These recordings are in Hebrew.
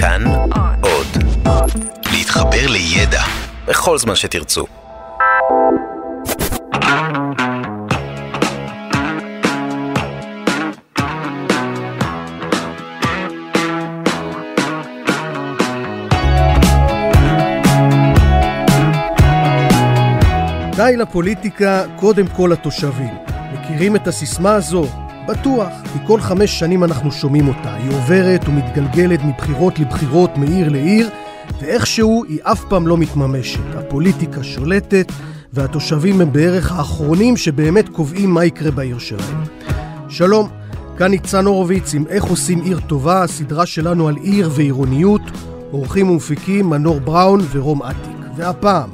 כאן עוד. להתחבר לידע בכל זמן שתרצו. די לפוליטיקה, קודם כל לתושבים. מכירים את הסיסמה הזו? בטוח, כי כל חמש שנים אנחנו שומעים אותה. היא עוברת ומתגלגלת מבחירות לבחירות, מעיר לעיר, ואיכשהו היא אף פעם לא מתממשת. הפוליטיקה שולטת, והתושבים הם בערך האחרונים שבאמת קובעים מה יקרה בעיר שלהם. שלום, כאן ניצן הורוביץ עם איך עושים עיר טובה, הסדרה שלנו על עיר ועירוניות, עורכים ומפיקים מנור בראון ורום אטיק. והפעם,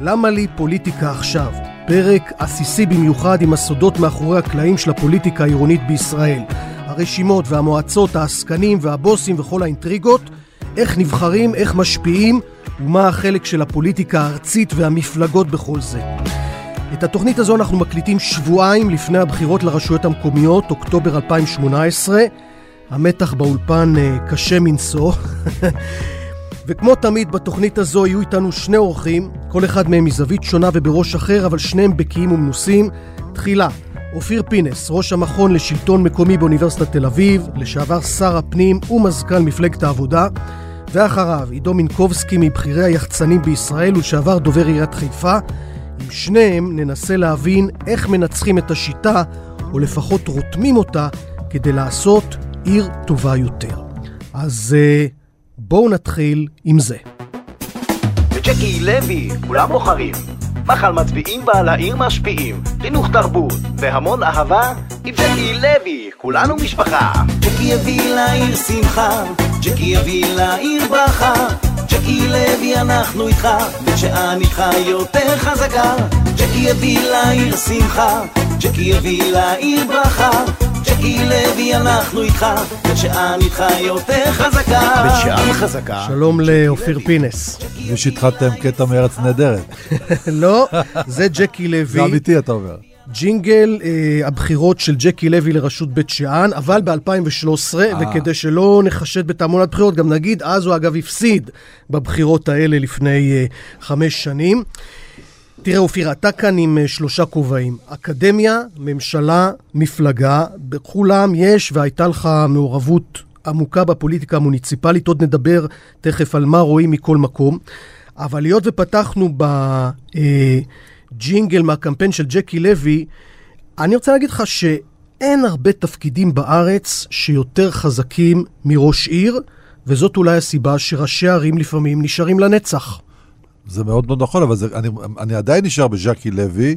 למה לי פוליטיקה עכשיו? פרק עסיסי במיוחד עם הסודות מאחורי הקלעים של הפוליטיקה העירונית בישראל. הרשימות והמועצות, העסקנים והבוסים וכל האינטריגות, איך נבחרים, איך משפיעים, ומה החלק של הפוליטיקה הארצית והמפלגות בכל זה. את התוכנית הזו אנחנו מקליטים שבועיים לפני הבחירות לרשויות המקומיות, אוקטובר 2018. המתח באולפן אה, קשה מנשוא. וכמו תמיד בתוכנית הזו יהיו איתנו שני אורחים, כל אחד מהם מזווית שונה ובראש אחר, אבל שניהם בקיאים ומנוסים. תחילה, אופיר פינס, ראש המכון לשלטון מקומי באוניברסיטת תל אביב, לשעבר שר הפנים ומזכ"ל מפלגת העבודה, ואחריו עידו מינקובסקי מבכירי היחצנים בישראל ולשעבר דובר עיריית חיפה. עם שניהם ננסה להבין איך מנצחים את השיטה, או לפחות רותמים אותה, כדי לעשות עיר טובה יותר. אז... Uh, בואו נתחיל עם זה. וג'קי לוי, כולם בוחרים. מחל מצביעים בה לעיר משפיעים, חינוך תרבות והמון אהבה, עם ג'קי לוי, כולנו משפחה. ג'קי יביא לעיר שמחה, ג'קי יביא לעיר ברכה, ג'קי לוי אנחנו איתך, ושאן איתך יותר חזקה. ג'קי יביא לעיר שמחה, ג'קי יביא לעיר ברכה, ג'קי לוי אנחנו איתך, בית שאן איתך יותר חזקה. בית שאן חזקה. שלום לאופיר פינס. ושהתחלתם קטע מארץ נהדרת. לא, זה ג'קי לוי. זה אמיתי, אתה אומר. ג'ינגל אה, הבחירות של ג'קי לוי לראשות בית שאן, אבל ב-2013, וכדי שלא נחשד בתעמולת בחירות, גם נגיד, אז הוא אגב הפסיד בבחירות האלה לפני אה, חמש שנים. תראה, אופיר, אתה כאן עם אה, שלושה כובעים. אקדמיה, ממשלה, מפלגה, בכולם יש והייתה לך מעורבות עמוקה בפוליטיקה המוניציפלית, עוד נדבר תכף על מה רואים מכל מקום. אבל היות ופתחנו בג'ינגל מהקמפיין של ג'קי לוי, אני רוצה להגיד לך שאין הרבה תפקידים בארץ שיותר חזקים מראש עיר, וזאת אולי הסיבה שראשי ערים לפעמים נשארים לנצח. זה מאוד מאוד נכון, אבל זה, אני, אני עדיין נשאר בז'קי לוי.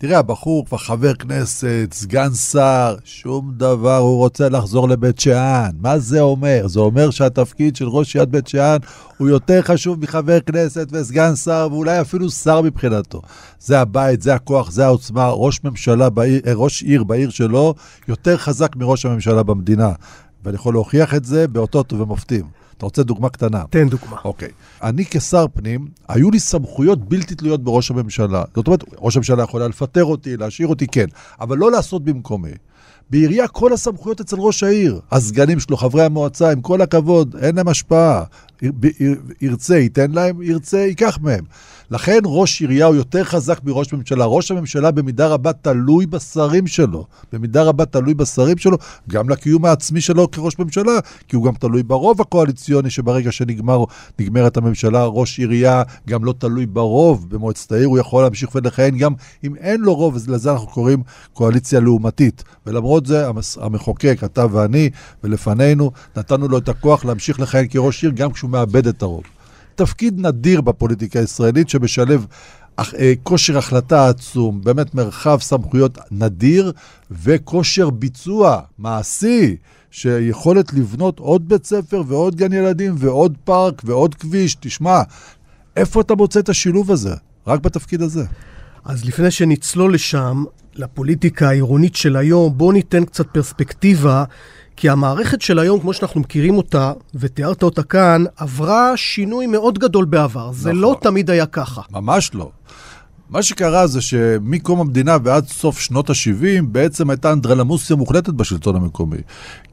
תראה, הבחור כבר חבר כנסת, סגן שר, שום דבר, הוא רוצה לחזור לבית שאן. מה זה אומר? זה אומר שהתפקיד של ראש עיריית בית שאן הוא יותר חשוב מחבר כנסת וסגן שר, ואולי אפילו שר מבחינתו. זה הבית, זה הכוח, זה העוצמה. ראש ממשלה, בעיר, ראש עיר בעיר שלו, יותר חזק מראש הממשלה במדינה. ואני יכול להוכיח את זה באותות ובמופתים. אתה רוצה דוגמה קטנה? תן דוגמה. אוקיי. אני כשר פנים, היו לי סמכויות בלתי תלויות בראש הממשלה. זאת אומרת, ראש הממשלה יכול היה לפטר אותי, להשאיר אותי, כן, אבל לא לעשות במקומי. בעירייה כל הסמכויות אצל ראש העיר. הסגנים שלו, חברי המועצה, עם כל הכבוד, אין להם השפעה. ירצה, ייתן להם, ירצה, ייקח מהם. לכן ראש עירייה הוא יותר חזק מראש ממשלה. ראש הממשלה במידה רבה תלוי בשרים שלו. במידה רבה תלוי בשרים שלו, גם לקיום העצמי שלו כראש ממשלה, כי הוא גם תלוי ברוב הקואליציוני, שברגע שנגמרת הממשלה, ראש עירייה גם לא תלוי ברוב במועצת העיר, הוא יכול להמשיך ולכהן גם אם אין לו רוב, לזה אנחנו קוראים קואליציה לעומתית. ולמרות זה, המחוקק, אתה ואני, ולפנינו, נתנו לו את הכוח להמשיך לכהן כראש עיר, גם כשהוא מאבד את הרוב. תפקיד נדיר בפוליטיקה הישראלית שמשלב אה, כושר החלטה עצום, באמת מרחב סמכויות נדיר וכושר ביצוע מעשי, שיכולת לבנות עוד בית ספר ועוד גן ילדים ועוד פארק ועוד כביש. תשמע, איפה אתה מוצא את השילוב הזה? רק בתפקיד הזה. אז לפני שנצלול לשם, לפוליטיקה העירונית של היום, בואו ניתן קצת פרספקטיבה כי המערכת של היום, כמו שאנחנו מכירים אותה, ותיארת אותה כאן, עברה שינוי מאוד גדול בעבר. נכון. זה לא תמיד היה ככה. ממש לא. מה שקרה זה שמקום המדינה ועד סוף שנות ה-70 בעצם הייתה אנדרלמוסיה מוחלטת בשלטון המקומי.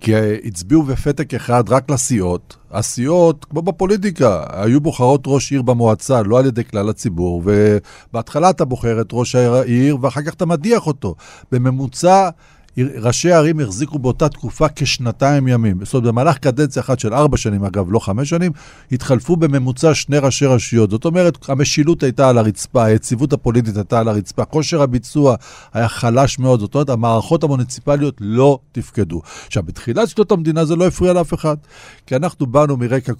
כי הצביעו בפתק אחד רק לסיעות. הסיעות, כמו בפוליטיקה, היו בוחרות ראש עיר במועצה, לא על ידי כלל הציבור, ובהתחלה אתה בוחר את ראש העיר ואחר כך אתה מדיח אותו. בממוצע... ראשי הערים החזיקו באותה תקופה כשנתיים ימים. זאת אומרת, במהלך קדנציה אחת של ארבע שנים, אגב, לא חמש שנים, התחלפו בממוצע שני ראשי רשויות. זאת אומרת, המשילות הייתה על הרצפה, היציבות הפוליטית הייתה על הרצפה, כושר הביצוע היה חלש מאוד. זאת אומרת, המערכות המוניציפליות לא תפקדו. עכשיו, בתחילת שנות המדינה זה לא הפריע לאף אחד, כי אנחנו באנו מרקע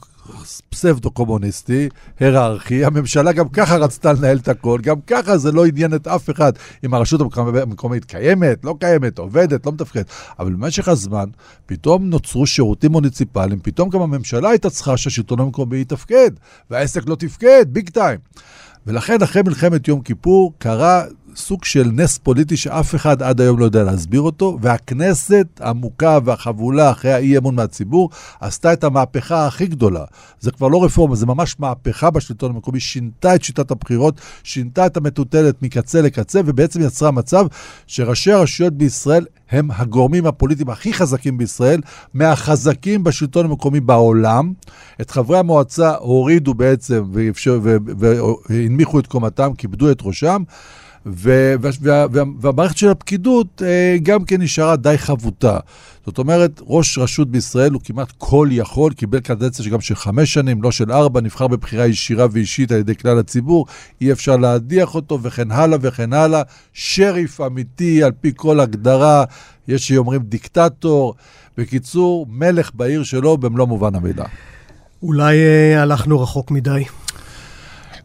פסבדו-קומוניסטי, היררכי, הממשלה גם ככה רצתה לנהל את הכל, גם ככה זה לא עניין את אף אחד אם הרשות המקומית קיימת, לא קיימת, עובדת, לא מתפקדת. אבל במשך הזמן, פתאום נוצרו שירותים מוניציפליים, פתאום גם הממשלה הייתה צריכה שהשלטון המקומי יתפקד, והעסק לא תפקד, ביג טיים. ולכן אחרי מלחמת יום כיפור קרה סוג של נס פוליטי שאף אחד עד היום לא יודע להסביר אותו, והכנסת העמוקה והחבולה אחרי האי אמון מהציבור עשתה את המהפכה הכי גדולה. זה כבר לא רפורמה, זה ממש מהפכה בשלטון המקומי, שינתה את שיטת הבחירות, שינתה את המטוטלת מקצה לקצה, ובעצם יצרה מצב שראשי הרשויות בישראל הם הגורמים הפוליטיים הכי חזקים בישראל, מהחזקים בשלטון המקומי בעולם. את חברי המועצה הורידו בעצם והנמיכו את קומתם, כיבדו את ראשם. והמערכת של הפקידות אה, גם כן נשארה די חבוטה. זאת אומרת, ראש רשות בישראל הוא כמעט כל יכול, קיבל קדנציה גם של חמש שנים, לא של ארבע, נבחר בבחירה ישירה ואישית על ידי כלל הציבור, אי אפשר להדיח אותו וכן הלאה וכן הלאה. שריף אמיתי על פי כל הגדרה, יש שאומרים דיקטטור. בקיצור, מלך בעיר שלו במלוא מובן המילה. אולי אה, הלכנו רחוק מדי.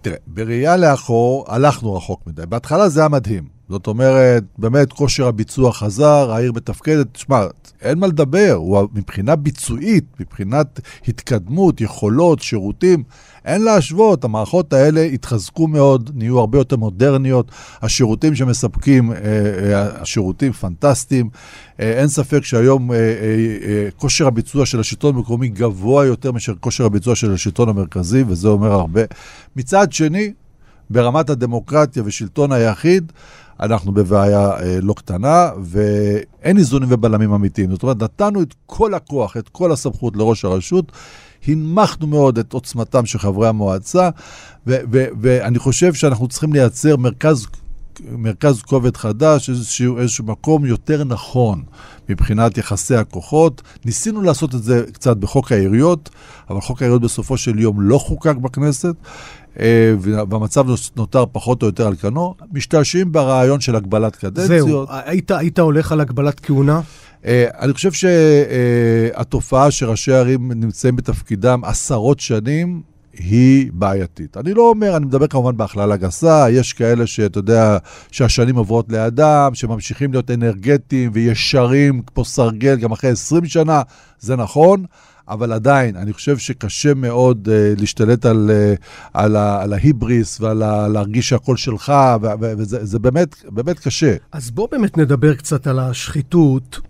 תראה, בראייה לאחור הלכנו רחוק מדי. בהתחלה זה היה מדהים. זאת אומרת, באמת כושר הביצוע חזר, העיר מתפקדת. תשמע, אין מה לדבר, הוא מבחינה ביצועית, מבחינת התקדמות, יכולות, שירותים, אין להשוות. המערכות האלה התחזקו מאוד, נהיו הרבה יותר מודרניות. השירותים שמספקים, אה, אה, השירותים פנטסטיים. אה, אין ספק שהיום כושר הביצוע של השלטון המקומי גבוה יותר מאשר כושר הביצוע של השלטון המרכזי, וזה אומר הרבה. מצד שני, ברמת הדמוקרטיה ושלטון היחיד, אנחנו בבעיה אה, לא קטנה, ואין איזונים ובלמים אמיתיים. זאת אומרת, נתנו את כל הכוח, את כל הסמכות לראש הרשות, הנמכנו מאוד את עוצמתם של חברי המועצה, ואני חושב שאנחנו צריכים לייצר מרכז מרכז כובד חדש, איזשהו, איזשהו מקום יותר נכון מבחינת יחסי הכוחות. ניסינו לעשות את זה קצת בחוק העיריות, אבל חוק העיריות בסופו של יום לא חוקק בכנסת, והמצב נותר פחות או יותר על כנו. משתעשעים ברעיון של הגבלת קדנציות. זהו, היית, היית הולך על הגבלת כהונה? אה, אני חושב שהתופעה שראשי ערים נמצאים בתפקידם עשרות שנים, היא בעייתית. אני לא אומר, אני מדבר כמובן בהכללה גסה, יש כאלה שאתה יודע, שהשנים עוברות לידם, שממשיכים להיות אנרגטיים וישרים כמו סרגל גם אחרי 20 שנה, זה נכון. אבל עדיין, אני חושב שקשה מאוד uh, להשתלט על, uh, על, ה, על ההיבריס ועל ה, להרגיש שהכל שלך, וזה באמת, באמת קשה. אז בוא באמת נדבר קצת על השחיתות.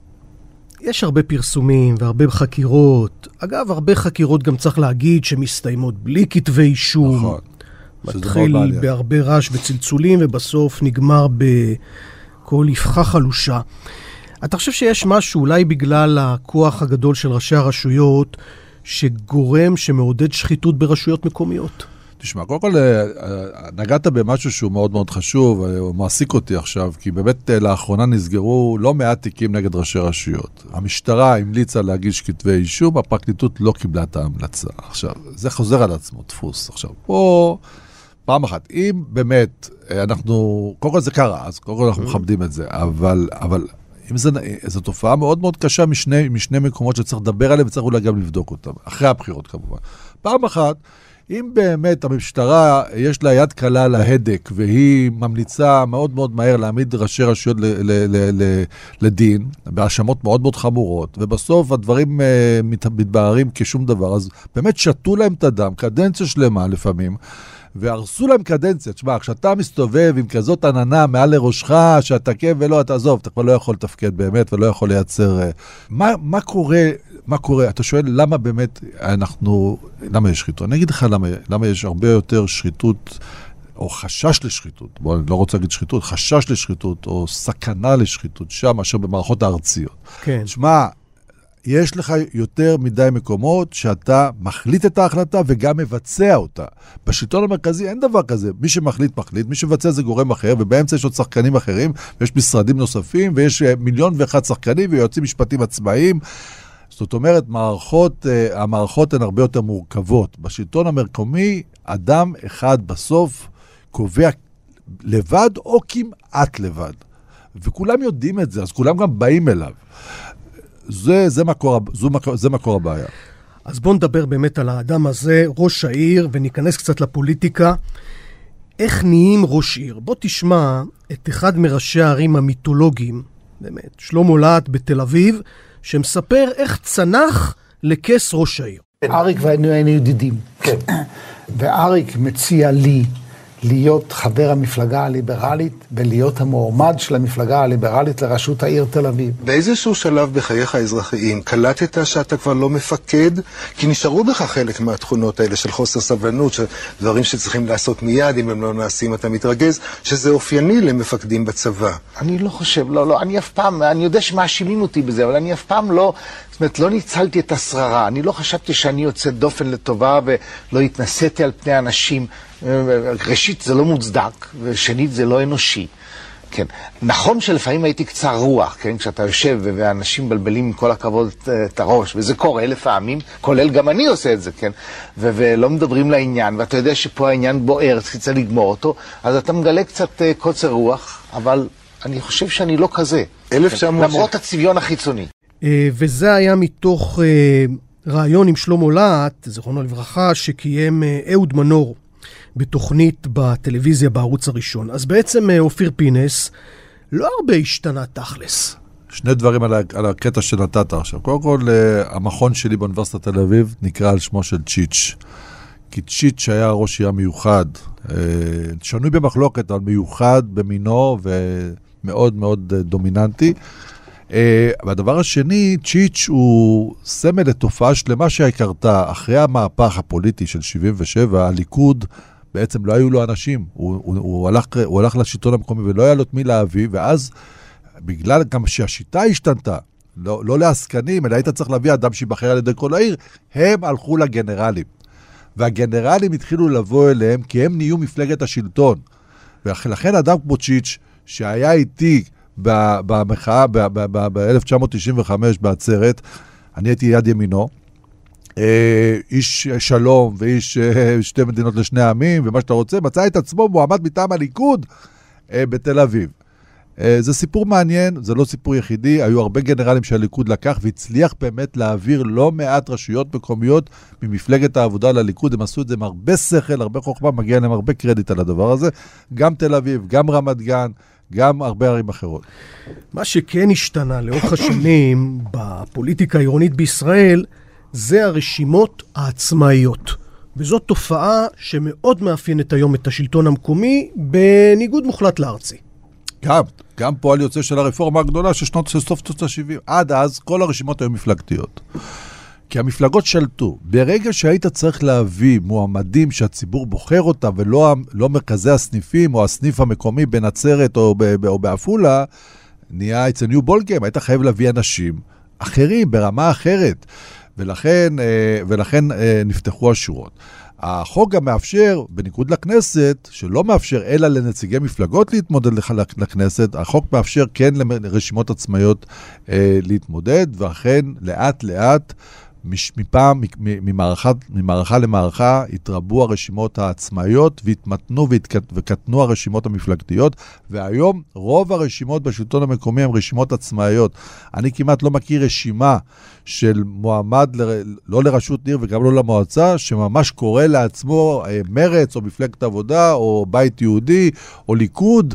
יש הרבה פרסומים והרבה חקירות. אגב, הרבה חקירות גם צריך להגיד שמסתיימות בלי כתבי אישום. נכון. מתחיל בהרבה רעש וצלצולים, ובסוף נגמר בקול אבחה חלושה. אתה חושב שיש משהו, אולי בגלל הכוח הגדול של ראשי הרשויות, שגורם, שמעודד שחיתות ברשויות מקומיות? תשמע, קודם כל אה, נגעת במשהו שהוא מאוד מאוד חשוב, אה, הוא מעסיק אותי עכשיו, כי באמת אה, לאחרונה נסגרו לא מעט תיקים נגד ראשי רשויות. המשטרה המליצה להגיש כתבי אישום, הפרקליטות לא קיבלה את ההמלצה. עכשיו, זה חוזר על עצמו, דפוס. עכשיו, פה, פעם אחת, אם באמת אנחנו, קודם כל זה קרה, אז קודם כל אנחנו מכבדים את זה, אבל, אבל אם זה, זו תופעה מאוד מאוד קשה משני, משני מקומות שצריך לדבר עליהם וצריך אולי גם לבדוק אותם, אחרי הבחירות כמובן. פעם אחת, אם באמת המשטרה יש לה יד קלה על ההדק והיא ממליצה מאוד מאוד מהר להעמיד ראשי רשויות ל- ל- ל- ל- לדין, בהאשמות מאוד מאוד חמורות, ובסוף הדברים uh, מתבררים כשום דבר, אז באמת שתו להם את הדם, קדנציה שלמה לפעמים. והרסו להם קדנציה. תשמע, כשאתה מסתובב עם כזאת עננה מעל לראשך, שאתה כן ולא, אתה עזוב, אתה כבר לא יכול לתפקד באמת ולא יכול לייצר... אה, מה, מה קורה, מה קורה? אתה שואל למה באמת אנחנו, למה יש שחיתות? אני אגיד לך למה, למה יש הרבה יותר שחיתות. או חשש לשחיתות, בואו, אני לא רוצה להגיד שחיתות, חשש לשחיתות, או סכנה לשחיתות שם, מאשר במערכות הארציות. כן. שמע, יש לך יותר מדי מקומות שאתה מחליט את ההחלטה וגם מבצע אותה. בשלטון המרכזי אין דבר כזה. מי שמחליט, מחליט, מי שמבצע זה גורם אחר, ובאמצע יש עוד שחקנים אחרים, ויש משרדים נוספים, ויש אה, מיליון ואחד שחקנים ויועצים משפטיים עצמאיים. זאת אומרת, מערכות, אה, המערכות הן הרבה יותר מורכבות. בשלטון המקומי, אדם אחד בסוף קובע לבד או כמעט לבד. וכולם יודעים את זה, אז כולם גם באים אליו. זה, זה, מקור, זו, זה מקור הבעיה. אז בואו נדבר באמת על האדם הזה, ראש העיר, וניכנס קצת לפוליטיקה. איך נהיים ראש עיר? בוא תשמע את אחד מראשי הערים המיתולוגיים, באמת, שלמה להט בתל אביב, שמספר איך צנח לכס ראש העיר. אריק ואני היינו ידידים. כן. ואריק מציע לי להיות חבר המפלגה הליברלית ולהיות המועמד של המפלגה הליברלית לראשות העיר תל אביב. באיזשהו שלב בחייך האזרחיים קלטת שאתה כבר לא מפקד? כי נשארו בך חלק מהתכונות האלה של חוסר סבלנות, של דברים שצריכים לעשות מיד, אם הם לא נעשים אתה מתרגז, שזה אופייני למפקדים בצבא. אני לא חושב, לא, לא, אני אף פעם, אני יודע שמאשימים אותי בזה, אבל אני אף פעם לא, זאת אומרת, לא ניצלתי את השררה. אני לא חשבתי שאני יוצא דופן לטובה ולא התנסיתי על פני אנשים. ראשית, זה לא מוצדק, ושנית, זה לא אנושי. כן. נכון שלפעמים הייתי קצר רוח, כן? כשאתה יושב ואנשים מבלבלים עם כל הכבוד את הראש, וזה קורה לפעמים, כולל גם אני עושה את זה, כן? ו- ולא מדברים לעניין, ואתה יודע שפה העניין בוער, צריך לגמור אותו, אז אתה מגלה קצת uh, קוצר רוח, אבל אני חושב שאני לא כזה. אלף כן? למרות הצביון החיצוני. Uh, וזה היה מתוך uh, רעיון עם שלמה להט, זיכרונו לברכה, שקיים uh, אהוד מנור. בתוכנית בטלוויזיה בערוץ הראשון. אז בעצם אה, אופיר פינס, לא הרבה השתנה תכלס. שני דברים על, על הקטע שנתת עכשיו. קודם כל, אה, המכון שלי באוניברסיטת תל אביב נקרא על שמו של צ'יץ'. כי צ'יץ' היה ראש עירייה מיוחד, אה, שנוי במחלוקת, אבל מיוחד במינו ומאוד מאוד דומיננטי. והדבר השני, צ'יץ' הוא סמל לתופעה שלמה שקרתה אחרי המהפך הפוליטי של 77, הליכוד בעצם לא היו לו אנשים. הוא, הוא, הוא, הלך, הוא הלך לשלטון המקומי ולא היה לו את מי להביא, ואז בגלל גם שהשיטה השתנתה, לא, לא לעסקנים, אלא היית צריך להביא אדם שיבחר על ידי כל העיר, הם הלכו לגנרלים. והגנרלים התחילו לבוא אליהם כי הם נהיו מפלגת השלטון. ולכן אדם כמו צ'יץ', שהיה איתי במחאה ב-1995 בעצרת, אני הייתי יד ימינו, אה, איש שלום ואיש אה, שתי מדינות לשני עמים ומה שאתה רוצה, מצא את עצמו מועמד מטעם הליכוד אה, בתל אביב. זה סיפור מעניין, זה לא סיפור יחידי, היו הרבה גנרלים שהליכוד לקח והצליח באמת להעביר לא מעט רשויות מקומיות ממפלגת העבודה לליכוד, הם עשו את זה עם הרבה שכל, הרבה חוכמה, מגיע להם הרבה קרדיט על הדבר הזה. גם תל אביב, גם רמת גן, גם הרבה ערים אחרות. מה שכן השתנה לאורך השנים בפוליטיקה העירונית בישראל, זה הרשימות העצמאיות. וזאת תופעה שמאוד מאפיינת היום את השלטון המקומי, בניגוד מוחלט לארצי. גם, גם פועל יוצא של הרפורמה הגדולה של שנות, סוף שנות ה-70. עד אז כל הרשימות היו מפלגתיות. כי המפלגות שלטו. ברגע שהיית צריך להביא מועמדים שהציבור בוחר אותם, ולא לא מרכזי הסניפים או הסניף המקומי בנצרת או, או בעפולה, נהיה אצל ניו בולגיים, היית חייב להביא אנשים אחרים, ברמה אחרת. ולכן, אה, ולכן אה, נפתחו השורות. החוק גם מאפשר, בניגוד לכנסת, שלא מאפשר אלא לנציגי מפלגות להתמודד לכנסת, החוק מאפשר כן לרשימות עצמאיות אה, להתמודד, ואכן לאט לאט מפעם, ממערכה, ממערכה למערכה, התרבו הרשימות העצמאיות והתמתנו וקטנו הרשימות המפלגתיות, והיום רוב הרשימות בשלטון המקומי הן רשימות עצמאיות. אני כמעט לא מכיר רשימה של מועמד, ל, לא לראשות עיר וגם לא למועצה, שממש קורא לעצמו אה, מרץ או מפלגת עבודה או בית יהודי או ליכוד.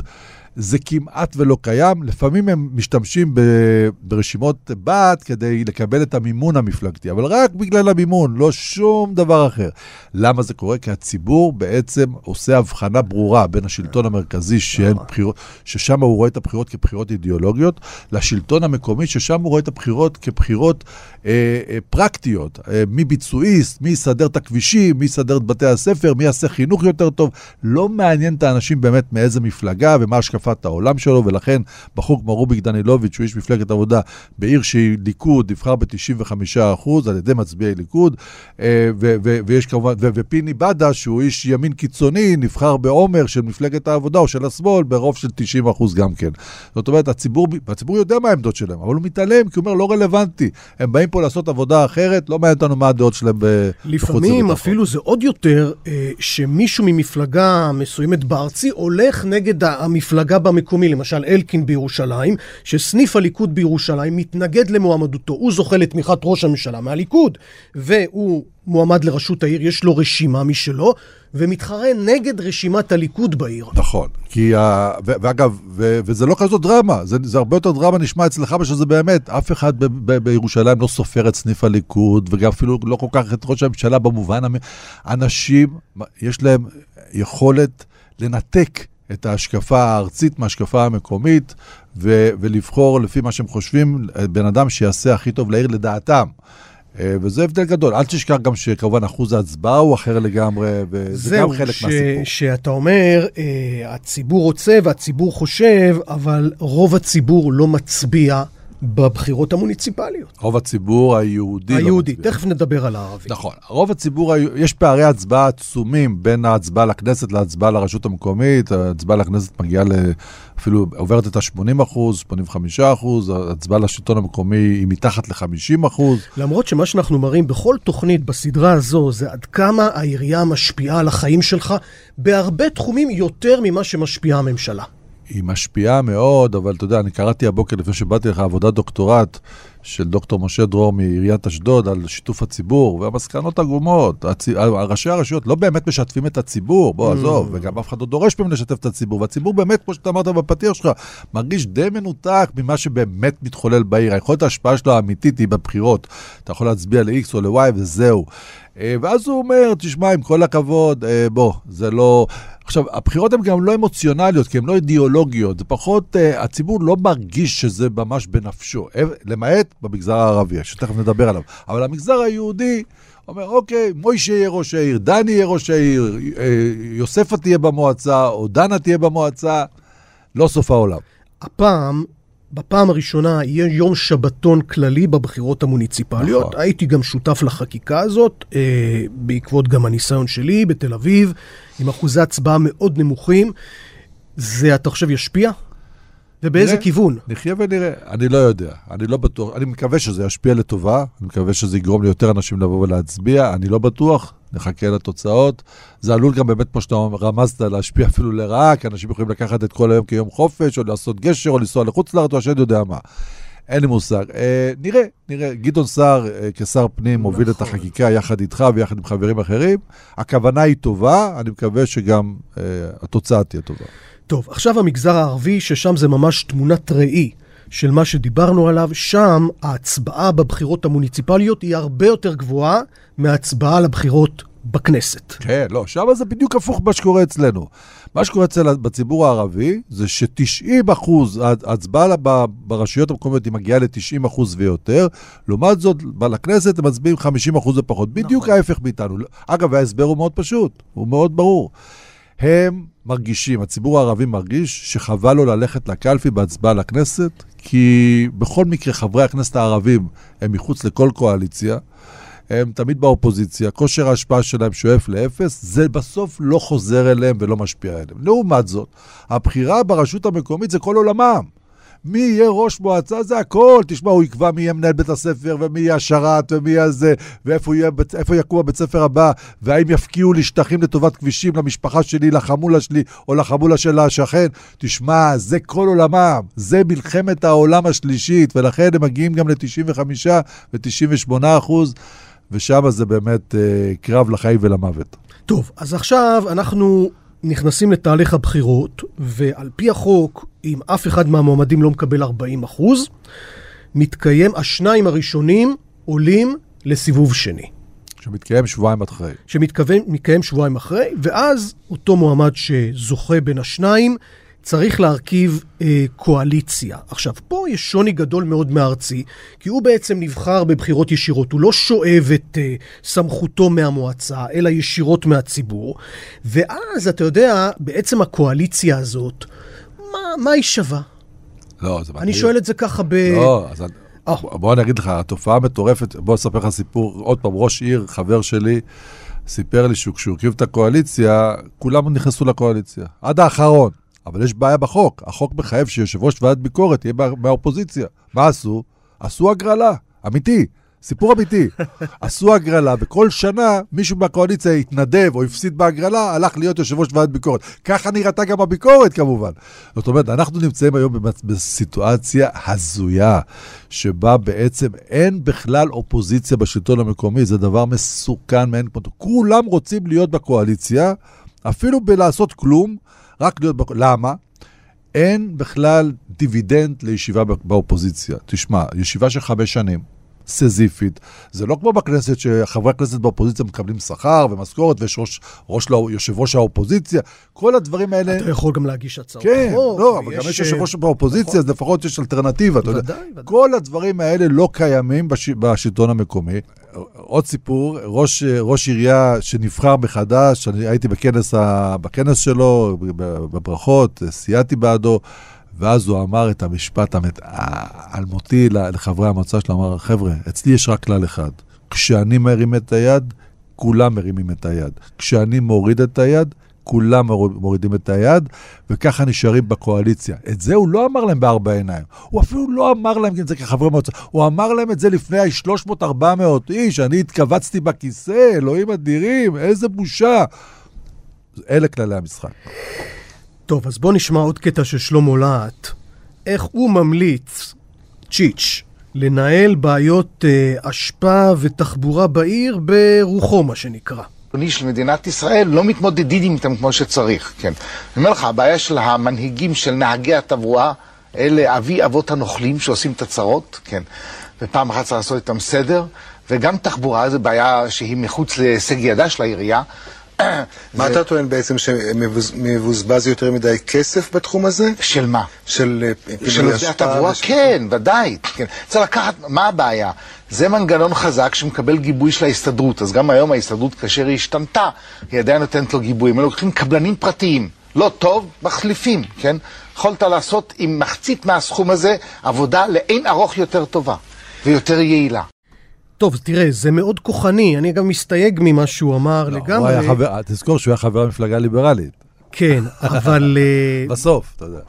זה כמעט ולא קיים. לפעמים הם משתמשים ב, ברשימות בת כדי לקבל את המימון המפלגתי, אבל רק בגלל המימון, לא שום דבר אחר. למה זה קורה? כי הציבור בעצם עושה הבחנה ברורה בין השלטון המרכזי, שאין בחירות, ששם הוא רואה את הבחירות כבחירות אידיאולוגיות, לשלטון המקומי, ששם הוא רואה את הבחירות כבחירות אה, אה, פרקטיות. אה, מי ביצועיסט, מי יסדר את הכבישים, מי יסדר את בתי הספר, מי יעשה חינוך יותר טוב. לא מעניין את האנשים באמת מאיזה מפלגה ומה השקפת העולם שלו, ולכן בחור כמו רוביק דנילוביץ', שהוא איש מפלגת עבודה, בעיר שהיא ליכוד, נבחר ב-95% על ידי מצביעי ליכוד, אה, ויש כמובן, ופיני בדש, שהוא איש ימין קיצוני, נבחר בעומר של מפלגת העבודה או של השמאל, ברוב של 90% גם כן. זאת אומרת, הציבור, הציבור יודע מה העמדות שלהם, אבל הוא מתעלם, כי הוא אומר, לא רלוונטי. הם באים פה לעשות עבודה אחרת, לא מעניין אותנו מה הדעות שלהם לפעמים אפילו זה עוד יותר, אה, שמישהו ממפלגה מסוימת בארצי הולך נגד המפלגה במקומי, למשל אלקין בירושלים, שסניף הליכוד בירושלים מתנגד למועמדותו. הוא זוכה לתמיכת ראש הממשלה מהליכוד, והוא מועמד לראשות העיר, יש לו רשימה משלו, ומתחרה נגד רשימת הליכוד בעיר. נכון, כי, ה... ו- ואגב, ו- וזה לא כזאת דרמה, זה, זה הרבה יותר דרמה נשמע אצלך, שזה באמת, אף אחד ב- ב- בירושלים לא סופר את סניף הליכוד, וגם אפילו לא כל כך את ראש הממשלה במובן, המ... אנשים, יש להם יכולת לנתק את ההשקפה הארצית מההשקפה המקומית, ו- ולבחור לפי מה שהם חושבים, בן אדם שיעשה הכי טוב לעיר לדעתם. אה, וזה הבדל גדול. אל תשכח גם שכמובן אחוז ההצבעה הוא אחר לגמרי, וזה גם חלק ש... מהסיפור. זהו, שאתה אומר, אה, הציבור רוצה והציבור חושב, אבל רוב הציבור לא מצביע בבחירות המוניציפליות. רוב הציבור היהודי לא היהודי, לא תכף נדבר על הערבי. נכון. רוב הציבור, יש פערי הצבעה עצומים בין ההצבעה לכנסת להצבעה לרשות המקומית. ההצבעה לכנסת מגיעה ל... אפילו עוברת את ה-80 אחוז, 85 אחוז, ההצבעה לשלטון המקומי היא מתחת ל-50 אחוז. למרות שמה שאנחנו מראים בכל תוכנית בסדרה הזו, זה עד כמה העירייה משפיעה על החיים שלך בהרבה תחומים יותר ממה שמשפיעה הממשלה. היא משפיעה מאוד, אבל אתה יודע, אני קראתי הבוקר לפני שבאתי לך עבודת דוקטורט של דוקטור משה דרור מעיריית אשדוד על שיתוף הציבור, והמסקנות עגומות. הצ... ראשי הרשויות לא באמת משתפים את הציבור, בוא, mm. עזוב, וגם אף אחד לא דורש מהם לשתף את הציבור, והציבור באמת, כמו שאתה אמרת בפתיח שלך, מרגיש די מנותק ממה שבאמת מתחולל בעיר. היכולת ההשפעה שלו האמיתית היא בבחירות. אתה יכול להצביע ל-X או ל-Y וזהו. אה, ואז הוא אומר, תשמע, עם כל הכבוד, אה, בוא, זה לא... עכשיו, הבחירות הן גם לא אמוציונליות, כי הן לא אידיאולוגיות. זה פחות, uh, הציבור לא מרגיש שזה ממש בנפשו, למעט במגזר הערבי, שתכף נדבר עליו. אבל המגזר היהודי אומר, אוקיי, מוישה יהיה ראש העיר, דני יהיה ראש העיר, יוספה תהיה במועצה, או דנה תהיה במועצה, לא סוף העולם. הפעם בפעם הראשונה יהיה יום שבתון כללי בבחירות המוניציפליות. נכון. הייתי גם שותף לחקיקה הזאת, אה, בעקבות גם הניסיון שלי בתל אביב, עם אחוזי הצבעה מאוד נמוכים. זה, אתה חושב, ישפיע? ובאיזה נראה, כיוון? נחיה ונראה. אני לא יודע, אני לא בטוח. אני מקווה שזה ישפיע לטובה, אני מקווה שזה יגרום ליותר אנשים לבוא ולהצביע, אני לא בטוח. נחכה לתוצאות. זה עלול גם באמת, כמו שאתה רמזת, להשפיע אפילו לרעה, כי אנשים יכולים לקחת את כל היום כיום חופש, או לעשות גשר, או לנסוע לחוץ לארץ, או השד יודע מה. אין לי מושג. אה, נראה, נראה. גדעון סער, אה, כשר פנים, נכון. מוביל את החקיקה יחד איתך ויחד עם חברים אחרים. הכוונה היא טובה, אני מקווה שגם אה, התוצאה תהיה טובה. טוב, עכשיו המגזר הערבי, ששם זה ממש תמונת ראי. של מה שדיברנו עליו, שם ההצבעה בבחירות המוניציפליות היא הרבה יותר גבוהה מההצבעה לבחירות בכנסת. כן, לא, שם זה בדיוק הפוך מה שקורה אצלנו. מה שקורה אצל בציבור הערבי זה ש-90 אחוז, ההצבעה ברשויות המקומיות היא מגיעה ל-90 אחוז ויותר, לעומת זאת, לכנסת הם מצביעים 50 אחוז ופחות. בדיוק נכון. ההפך מאיתנו. אגב, ההסבר הוא מאוד פשוט, הוא מאוד ברור. הם מרגישים, הציבור הערבי מרגיש שחבל לו ללכת לקלפי בהצבעה לכנסת, כי בכל מקרה חברי הכנסת הערבים הם מחוץ לכל קואליציה, הם תמיד באופוזיציה, כושר ההשפעה שלהם שואף לאפס, זה בסוף לא חוזר אליהם ולא משפיע עליהם. לעומת זאת, הבחירה ברשות המקומית זה כל עולמם. מי יהיה ראש מועצה זה הכל. תשמע, הוא יקבע מי יהיה מנהל בית הספר, ומי יהיה השרת, ומי יהיה זה, ואיפה יהיה, יקום הבית ספר הבא, והאם יפקיעו לי שטחים לטובת כבישים למשפחה שלי, לחמולה שלי, או לחמולה של השכן. תשמע, זה כל עולמם. זה מלחמת העולם השלישית, ולכן הם מגיעים גם ל-95 ו-98 אחוז, ושם זה באמת אה, קרב לחיים ולמוות. טוב, אז עכשיו אנחנו נכנסים לתהליך הבחירות, ועל פי החוק, אם אף אחד מהמועמדים לא מקבל 40 אחוז, מתקיים, השניים הראשונים עולים לסיבוב שני. שמתקיים שבועיים אחרי. שמתקיים שבועיים אחרי, ואז אותו מועמד שזוכה בין השניים צריך להרכיב אה, קואליציה. עכשיו, פה יש שוני גדול מאוד מארצי, כי הוא בעצם נבחר בבחירות ישירות, הוא לא שואב את אה, סמכותו מהמועצה, אלא ישירות מהציבור, ואז, אתה יודע, בעצם הקואליציה הזאת, מה, היא שווה? לא, זה מדהים. אני שואל את זה ככה ב... לא, אז Oh. בוא אני אגיד לך, התופעה מטורפת, בוא אספר לך סיפור, עוד פעם, ראש עיר, חבר שלי, סיפר לי שכשהוא הרכיב את הקואליציה, כולם נכנסו לקואליציה, עד האחרון. אבל יש בעיה בחוק, החוק מחייב שיושב ראש ועדת ביקורת יהיה מהאופוזיציה. מה עשו? עשו הגרלה, אמיתי. סיפור אמיתי. עשו הגרלה, וכל שנה מישהו מהקואליציה התנדב או הפסיד בהגרלה, הלך להיות יושב ראש ועדת ביקורת. ככה נראתה גם הביקורת כמובן. זאת אומרת, אנחנו נמצאים היום בסיטואציה הזויה, שבה בעצם אין בכלל אופוזיציה בשלטון המקומי, זה דבר מסוכן מאין כמותו. כולם רוצים להיות בקואליציה, אפילו בלעשות כלום, רק להיות בקואליציה. למה? אין בכלל דיבידנד לישיבה באופוזיציה. תשמע, ישיבה של חמש שנים. סזיפית. זה לא כמו בכנסת שחברי הכנסת באופוזיציה מקבלים שכר ומשכורת ויש ראש, ראש לא, יושב ראש האופוזיציה. כל הדברים האלה... אתה יכול גם להגיש הצעות כן. כן, לא, אבל גם יש יושב ראש באופוזיציה, נכון. אז לפחות יש אלטרנטיבה, יודע. ודאי. כל הדברים האלה לא קיימים בש, בשלטון המקומי. עוד סיפור, ראש, ראש עירייה שנבחר מחדש, אני הייתי בכנס, ה, בכנס שלו, בברכות, סייעתי בעדו. ואז הוא אמר את המשפט האלמותי לחברי המועצה שלו, אמר, חבר'ה, אצלי יש רק כלל אחד, כשאני מרים את היד, כולם מרימים את היד. כשאני מוריד את היד, כולם מורידים את היד, וככה נשארים בקואליציה. את זה הוא לא אמר להם בארבע עיניים. הוא אפילו לא אמר להם את זה כחברי מועצה. הוא אמר להם את זה לפני ה-300-400 איש, אני התכווצתי בכיסא, אלוהים אדירים, איזה בושה. אלה כללי המשחק. טוב, אז בוא נשמע עוד קטע של שלמה להט, איך הוא ממליץ, צ'יץ', לנהל בעיות אה, אשפה ותחבורה בעיר ברוחו, מה שנקרא. של מדינת ישראל לא מתמודדים איתם כמו שצריך, כן. אני אומר לך, הבעיה של המנהיגים של נהגי התברואה, אלה אבי אבות הנוכלים שעושים את הצרות, כן. ופעם אחת צריך לעשות איתם סדר, וגם תחבורה זו בעיה שהיא מחוץ להישג ידה של העירייה. מה אתה טוען בעצם, שמבוזבז יותר מדי כסף בתחום הזה? של מה? של אה, של עובדי התברואה? כן, ודאי. כן. צריך לקחת, מה הבעיה? זה מנגנון חזק שמקבל גיבוי של ההסתדרות. אז גם היום ההסתדרות, כאשר היא השתנתה, היא עדיין נותנת לו גיבוי. הם לוקחים קבלנים פרטיים. לא טוב, מחליפים, כן? יכולת לעשות עם מחצית מהסכום הזה עבודה לאין ארוך יותר טובה ויותר יעילה. טוב, תראה, זה מאוד כוחני, אני גם מסתייג ממה שהוא אמר לא, לגמרי. הוא היה חבר, תזכור שהוא היה חבר במפלגה ליברלית. כן, אבל... אה, בסוף, אתה יודע.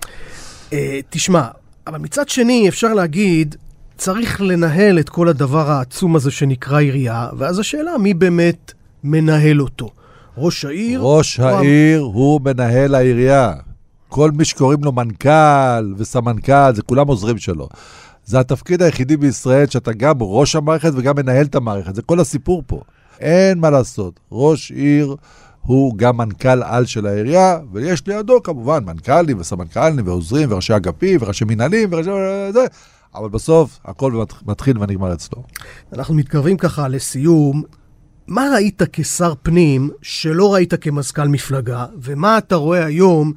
אה, תשמע, אבל מצד שני, אפשר להגיד, צריך לנהל את כל הדבר העצום הזה שנקרא עירייה, ואז השאלה, מי באמת מנהל אותו? ראש העיר? ראש העיר הוא מנהל העירייה. כל מי שקוראים לו מנכ"ל וסמנכ"ל, זה כולם עוזרים שלו. זה התפקיד היחידי בישראל שאתה גם ראש המערכת וגם מנהל את המערכת. זה כל הסיפור פה. אין מה לעשות. ראש עיר הוא גם מנכ"ל על של העירייה, ויש לידו כמובן מנכ"לים וסמנכ"לים ועוזרים וראשי אגפים וראשי מנהלים וראשי... זה. אבל בסוף הכל מתחיל ונגמר אצלו. אנחנו מתקרבים ככה לסיום. מה ראית כשר פנים שלא ראית כמזכ"ל מפלגה, ומה אתה רואה היום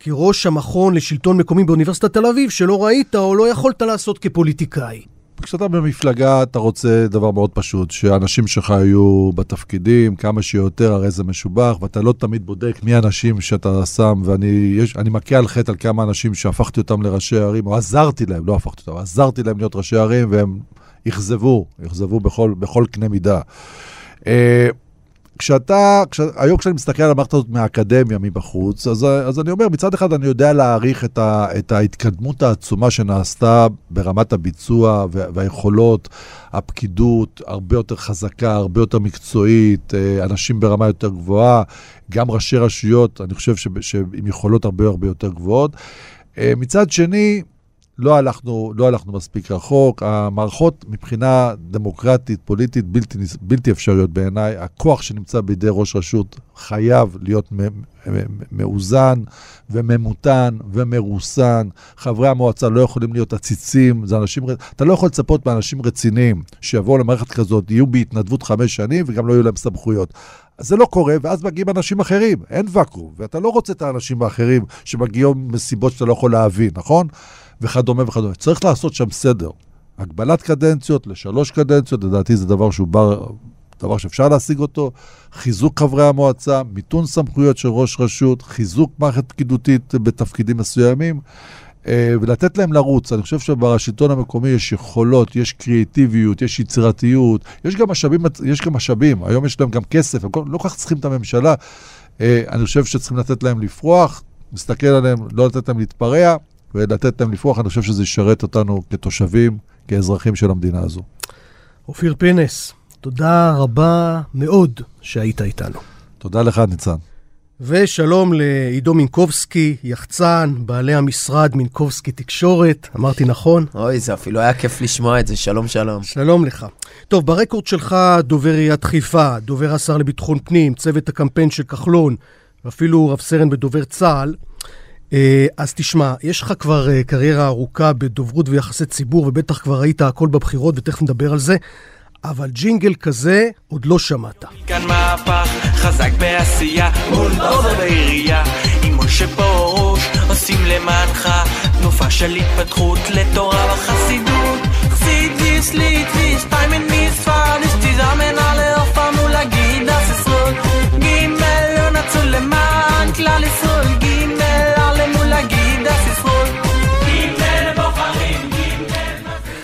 כראש המכון לשלטון מקומי באוניברסיטת תל אביב, שלא ראית או לא יכולת לעשות כפוליטיקאי? כשאתה במפלגה אתה רוצה דבר מאוד פשוט, שאנשים שלך יהיו בתפקידים כמה שיותר, הרי זה משובח, ואתה לא תמיד בודק מי האנשים שאתה שם, ואני יש, מכה על חטא על כמה אנשים שהפכתי אותם לראשי ערים, או עזרתי להם, לא הפכתי אותם, עזרתי להם להיות ראשי ערים, והם אכזבו, אכזבו בכל, בכל קנה מידה. אה, כשאתה, כש, היום כשאני מסתכל על המערכת הזאת מהאקדמיה, מבחוץ, אז, אז אני אומר, מצד אחד אני יודע להעריך את, ה, את ההתקדמות העצומה שנעשתה ברמת הביצוע והיכולות, הפקידות הרבה יותר חזקה, הרבה יותר מקצועית, אה, אנשים ברמה יותר גבוהה, גם ראשי רשויות, אני חושב שעם יכולות הרבה הרבה יותר גבוהות. אה, מצד שני, לא הלכנו, לא הלכנו מספיק רחוק. המערכות מבחינה דמוקרטית, פוליטית, בלתי, בלתי אפשריות בעיניי. הכוח שנמצא בידי ראש רשות חייב להיות מאוזן וממותן ומרוסן. חברי המועצה לא יכולים להיות עציצים, זה אנשים, אתה לא יכול לצפות מאנשים רציניים שיבואו למערכת כזאת, יהיו בהתנדבות חמש שנים וגם לא יהיו להם סמכויות. זה לא קורה, ואז מגיעים אנשים אחרים, אין ואקום, ואתה לא רוצה את האנשים האחרים שמגיעים מסיבות שאתה לא יכול להבין, נכון? וכדומה וכדומה. צריך לעשות שם סדר. הגבלת קדנציות לשלוש קדנציות, לדעתי זה דבר שהוא בר, דבר שאפשר להשיג אותו. חיזוק חברי המועצה, מיתון סמכויות של ראש רשות, חיזוק מערכת פקידותית בתפקידים מסוימים, אה, ולתת להם לרוץ. אני חושב שבשלטון המקומי יש יכולות, יש קריאטיביות, יש יצירתיות, יש גם משאבים, יש גם משאבים. היום יש להם גם כסף, הם לא כל כך צריכים את הממשלה. אה, אני חושב שצריכים לתת להם לפרוח, להסתכל עליהם, לא לתת להם להתפרע, ולתת להם לפרוח. אני חושב שזה ישרת אותנו כתושבים, כאזרחים של המדינה הזו. אופיר פינס, תודה רבה מאוד שהיית איתנו. תודה לך, ניצן. ושלום לעידו מינקובסקי, יחצן, בעלי המשרד מינקובסקי תקשורת, אמרתי נכון? אוי, זה אפילו היה כיף לשמוע את זה, שלום שלום. שלום לך. טוב, ברקורד שלך דובר עיריית חיפה, דובר השר לביטחון פנים, צוות הקמפיין של כחלון, ואפילו רב סרן בדובר צה"ל. אה, אז תשמע, יש לך כבר אה, קריירה ארוכה בדוברות ויחסי ציבור, ובטח כבר ראית הכל בבחירות, ותכף נדבר על זה. אבל ג'ינגל כזה עוד לא שמעת. כאן מהפך חזק בעשייה, בורדו בעירייה.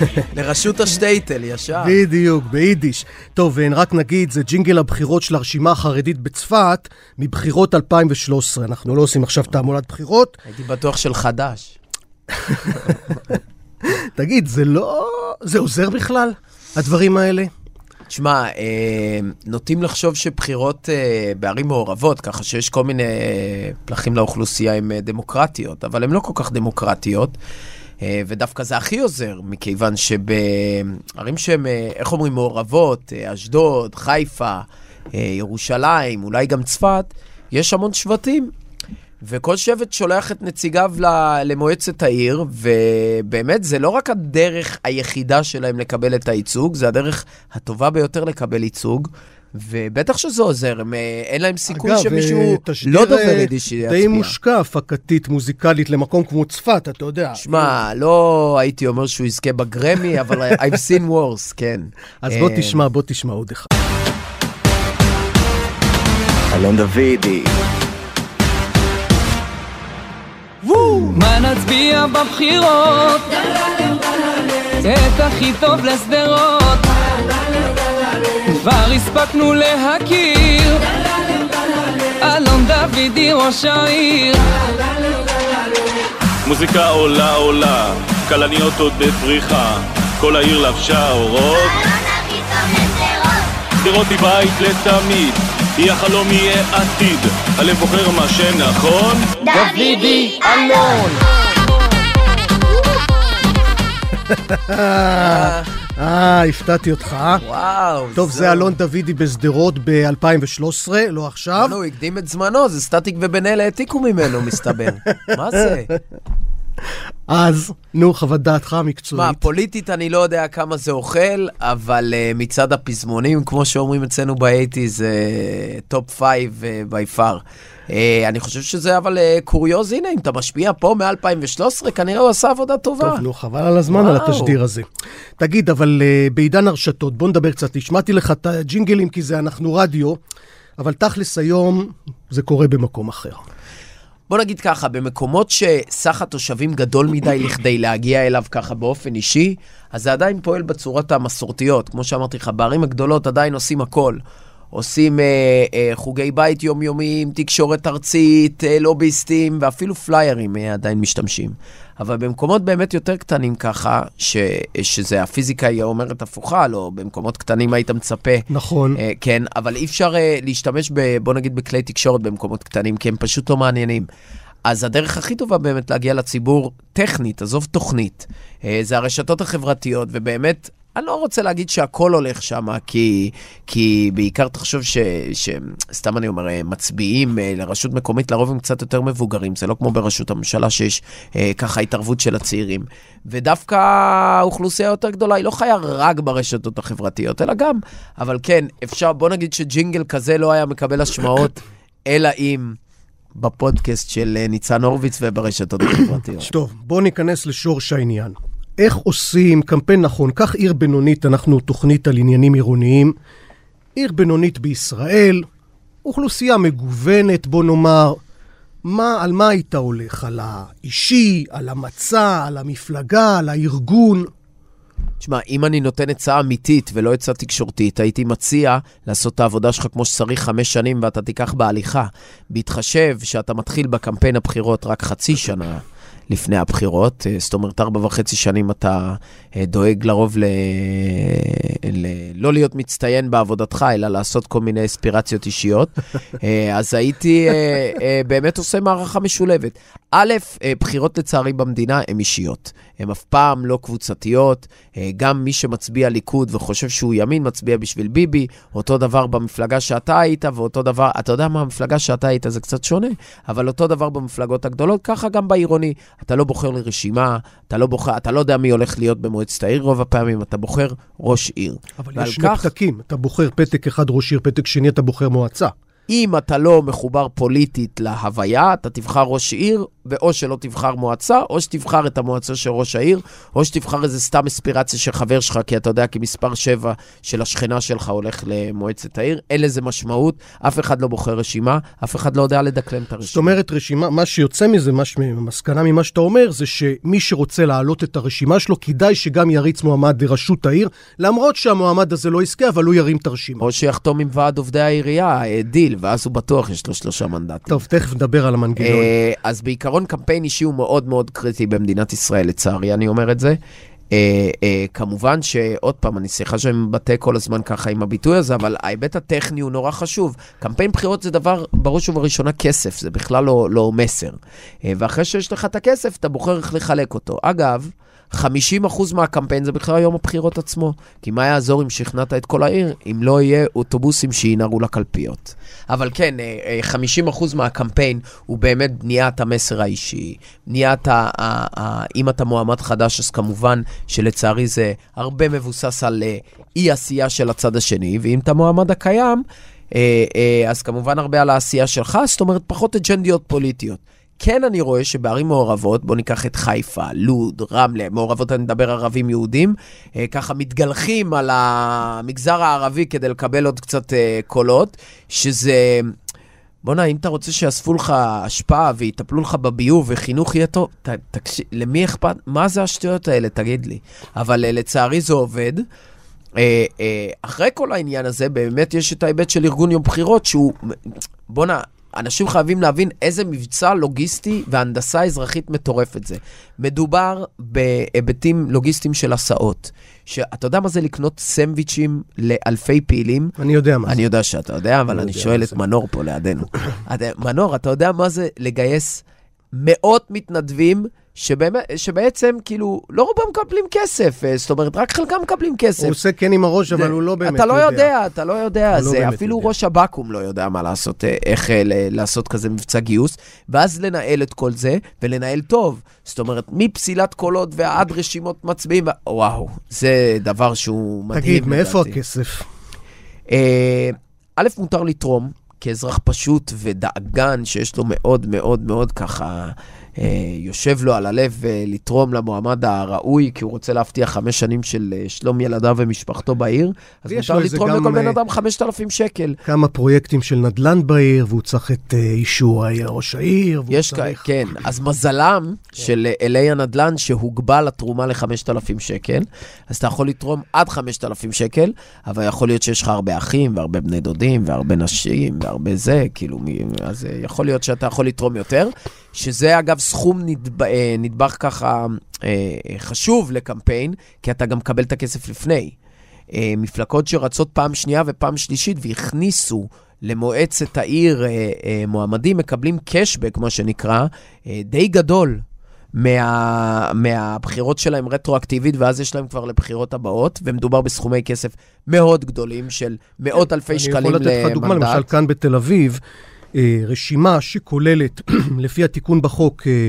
לרשות השטייטל, ישר. בדיוק, ביידיש. טוב, רק נגיד, זה ג'ינגל הבחירות של הרשימה החרדית בצפת, מבחירות 2013. אנחנו לא עושים עכשיו תעמולת בחירות. הייתי בטוח של חדש. תגיד, זה לא... זה עוזר בכלל, הדברים האלה? תשמע, אה, נוטים לחשוב שבחירות אה, בערים מעורבות, ככה שיש כל מיני אה, פלחים לאוכלוסייה אה, דמוקרטיות, אבל הן לא כל כך דמוקרטיות. ודווקא זה הכי עוזר, מכיוון שבערים שהן, איך אומרים, מעורבות, אשדוד, חיפה, ירושלים, אולי גם צפת, יש המון שבטים. וכל שבט שולח את נציגיו למועצת העיר, ובאמת זה לא רק הדרך היחידה שלהם לקבל את הייצוג, זה הדרך הטובה ביותר לקבל ייצוג. ובטח שזה עוזר, הם, אה, אין להם סיכוי אגב, שמישהו אה, לא דובר יידיש יצביע. די מושקע הפקתית מוזיקלית למקום כמו צפת, אתה יודע. שמע, לא הייתי אומר שהוא יזכה בגרמי, אבל I've seen worse, כן. אז בוא אה, תשמע, בוא תשמע עוד אחד. אלון דוידי. מה נצביע בבחירות? את הכי טוב לשדרות. כבר הספקנו להכיר. אלון דודי ראש העיר. מוזיקה עולה עולה, כלניות עוד בפריחה. כל העיר לבשה אורות. שדרות היא בית לתמיד היא החלום יהיה עתיד הלב בוחר מה שנכון דודי אלון אה, הפתעתי אותך. וואו. טוב, זה אלון דוידי בשדרות ב-2013, לא עכשיו. לא, הוא הקדים את זמנו, זה סטטיק ובן אל העתיקו ממנו, מסתבר. מה זה? אז, נו, חוות דעתך המקצועית. מה, פוליטית אני לא יודע כמה זה אוכל, אבל uh, מצד הפזמונים, כמו שאומרים אצלנו ב IT, זה top five by far. אני חושב שזה אבל אה, קוריוז, הנה, אם אתה משפיע פה מ-2013, כנראה הוא עשה עבודה טובה. טוב, נו, חבל על הזמן וואו. על התשדיר הזה. תגיד, אבל uh, בעידן הרשתות, בוא נדבר קצת. השמעתי לך את הג'ינגלים כי זה אנחנו רדיו, אבל תכלס היום זה קורה במקום אחר. בוא נגיד ככה, במקומות שסך התושבים גדול מדי לכדי להגיע אליו ככה באופן אישי, אז זה עדיין פועל בצורות המסורתיות. כמו שאמרתי לך, בערים הגדולות עדיין עושים הכל. עושים אה, אה, חוגי בית יומיומיים, תקשורת ארצית, אה, לוביסטים, ואפילו פליירים אה, עדיין משתמשים. אבל במקומות באמת יותר קטנים ככה, ש, שזה הפיזיקה היא אומרת הפוכה, לא במקומות קטנים היית מצפה. נכון. אה, כן, אבל אי אפשר אה, להשתמש, ב, בוא נגיד, בכלי תקשורת במקומות קטנים, כי הם פשוט לא מעניינים. אז הדרך הכי טובה באמת להגיע לציבור טכנית, עזוב תוכנית, אה, זה הרשתות החברתיות, ובאמת, אני לא רוצה להגיד שהכל הולך שם, כי, כי בעיקר תחשוב ש, ש... סתם אני אומר, אה, מצביעים אה, לרשות מקומית, לרוב הם קצת יותר מבוגרים, זה לא כמו ברשות הממשלה שיש אה, ככה התערבות של הצעירים. ודווקא האוכלוסייה היותר גדולה היא לא חיה רק ברשתות החברתיות, אלא גם, אבל כן, אפשר, בוא נגיד שג'ינגל כזה לא היה מקבל השמעות, אלא אם... בפודקאסט של אה, ניצן הורוביץ וברשתות החברתיות. טוב, בואו ניכנס לשורש העניין. איך עושים קמפיין נכון? קח עיר בינונית, אנחנו תוכנית על עניינים עירוניים. עיר בינונית בישראל, אוכלוסייה מגוונת, בוא נאמר. מה, על מה היית הולך? על האישי, על המצע, על המפלגה, על הארגון? תשמע, אם אני נותן עצה אמיתית ולא עצה תקשורתית, הייתי מציע לעשות את העבודה שלך כמו שצריך חמש שנים ואתה תיקח בהליכה. בהתחשב שאתה מתחיל בקמפיין הבחירות רק חצי שנה. לפני הבחירות, אה, זאת אומרת, ארבע וחצי שנים אתה אה, דואג לרוב ל... ל... לא להיות מצטיין בעבודתך, אלא לעשות כל מיני אספירציות אישיות. אה, אז הייתי באמת עושה מערכה משולבת. א', בחירות לצערי במדינה הן אישיות. הן אף פעם לא קבוצתיות. גם מי שמצביע ליכוד וחושב שהוא ימין, מצביע בשביל ביבי. אותו דבר במפלגה שאתה היית, ואותו דבר, אתה יודע מה, המפלגה שאתה היית זה קצת שונה, אבל אותו דבר במפלגות הגדולות, ככה גם בעירוני. אתה לא בוחר לרשימה, אתה לא, בוחר, אתה לא יודע מי הולך להיות במועצת העיר רוב הפעמים, אתה בוחר ראש עיר. אבל יש שני כך... פתקים, אתה בוחר פתק אחד ראש עיר, פתק שני אתה בוחר מועצה. אם אתה לא מחובר פוליטית להוויה, אתה תבחר ראש עיר, ואו שלא תבחר מועצה, או שתבחר את המועצה של ראש העיר, או שתבחר איזה סתם אספירציה של חבר שלך, כי אתה יודע, כי מספר 7 של השכנה שלך הולך למועצת העיר. אין לזה משמעות, אף אחד לא בוחר רשימה, אף אחד לא יודע לדקלם את הרשימה. זאת אומרת, רשימה, מה שיוצא מזה, מה, המסקנה ממה שאתה אומר, זה שמי שרוצה להעלות את הרשימה שלו, כדאי שגם יריץ מועמד לראשות העיר, למרות שהמועמד הזה לא יזכה, אבל הוא ירים את הרשימה. או שיחתום עם ועד עובדי העירייה, אה, דיל, ואז הוא בטוח יש לו שלושה מנדטים. טוב, תכף נדבר על המנגנון. אה, אז בעיקרון קמפיין אישי הוא מאוד מאוד קריטי במדינת ישראל, לצערי, אני אומר את זה. אה, אה, כמובן שעוד פעם, אני סליחה שאני מבטא כל הזמן ככה עם הביטוי הזה, אבל ההיבט הטכני הוא נורא חשוב. קמפיין בחירות זה דבר, בראש ובראשונה כסף, זה בכלל לא, לא מסר. ואחרי שיש לך את הכסף, אתה בוחר איך לחלק אותו. אגב, 50% מהקמפיין זה בכלל יום הבחירות עצמו. כי מה יעזור אם שכנעת את כל העיר, אם לא יהיה אוטובוסים שינהרו לקלפיות. אבל כן, 50% אה, אה, מהקמפיין הוא באמת בניית המסר האישי, בניית ה... ה, ה אם אתה מועמד חדש, אז כמובן שלצערי זה הרבה מבוסס על אה, אי-עשייה של הצד השני, ואם אתה מועמד הקיים, אז כמובן הרבה על העשייה שלך, זאת אומרת, פחות אג'נדיות פוליטיות. כן אני רואה שבערים מעורבות, בואו ניקח את חיפה, לוד, רמלה, מעורבות אני מדבר ערבים יהודים, אה, ככה מתגלחים על המגזר הערבי כדי לקבל עוד קצת אה, קולות, שזה... בואנה, אם אתה רוצה שיאספו לך השפעה ויטפלו לך בביוב וחינוך יהיה טוב, ת, תקשיב, למי אכפת? מה זה השטויות האלה, תגיד לי. אבל אה, לצערי זה עובד. אחרי כל העניין הזה, באמת יש את ההיבט של ארגון יום בחירות, שהוא... בואנה, אנשים חייבים להבין איזה מבצע לוגיסטי והנדסה אזרחית מטורפת זה. מדובר בהיבטים לוגיסטיים של הסעות. שאתה יודע מה זה לקנות סנדוויצ'ים לאלפי פעילים? אני יודע מה זה. אני יודע שאתה יודע, אבל אני, אני שואל את מנור פה לידינו. מנור, אתה יודע מה זה לגייס מאות מתנדבים שבאמת, שבעצם, כאילו, לא רובם מקבלים כסף, אה, זאת אומרת, רק חלקם מקבלים כסף. הוא עושה כן עם הראש, אבל הוא לא באמת יודע. אתה לא יודע, אתה לא יודע. לא זה, לא אפילו יודע. ראש הבקו"ם לא יודע מה לעשות, אה, איך אה, לעשות כזה מבצע גיוס, ואז לנהל את כל זה, ולנהל טוב. זאת אומרת, מפסילת קולות ועד רשימות מצביעים, וואו, זה דבר שהוא מדהים. תגיד, מאיפה הכסף? א', מותר לתרום. כאזרח פשוט ודאגן שיש לו מאוד מאוד מאוד ככה יושב לו על הלב אה, לתרום למועמד הראוי, כי הוא רוצה להבטיח חמש שנים של אה, שלום ילדיו ומשפחתו בעיר, אז מותר לתרום לכל בן אדם 5,000 שקל. כמה פרויקטים של נדל"ן בעיר, והוא צריך את אישור ראש העיר. יש כאלה, כן. אז מזלם. של אלי הנדל"ן שהוגבל התרומה ל-5,000 שקל, אז אתה יכול לתרום עד 5,000 שקל, אבל יכול להיות שיש לך הרבה אחים והרבה בני דודים והרבה נשים והרבה זה, כאילו, אז יכול להיות שאתה יכול לתרום יותר. שזה אגב סכום נדב, אה, נדבך ככה אה, חשוב לקמפיין, כי אתה גם מקבל את הכסף לפני. אה, מפלגות שרצות פעם שנייה ופעם שלישית והכניסו למועצת העיר מועמדים מקבלים קשבק, מה שנקרא, די גדול. מה, מהבחירות שלהם רטרואקטיבית, ואז יש להם כבר לבחירות הבאות, ומדובר בסכומי כסף מאוד גדולים של מאות אלפי שקלים למנדט. אני יכול לתת לך דוגמה, למשל כאן בתל אביב, רשימה שכוללת, לפי התיקון בחוק, אה,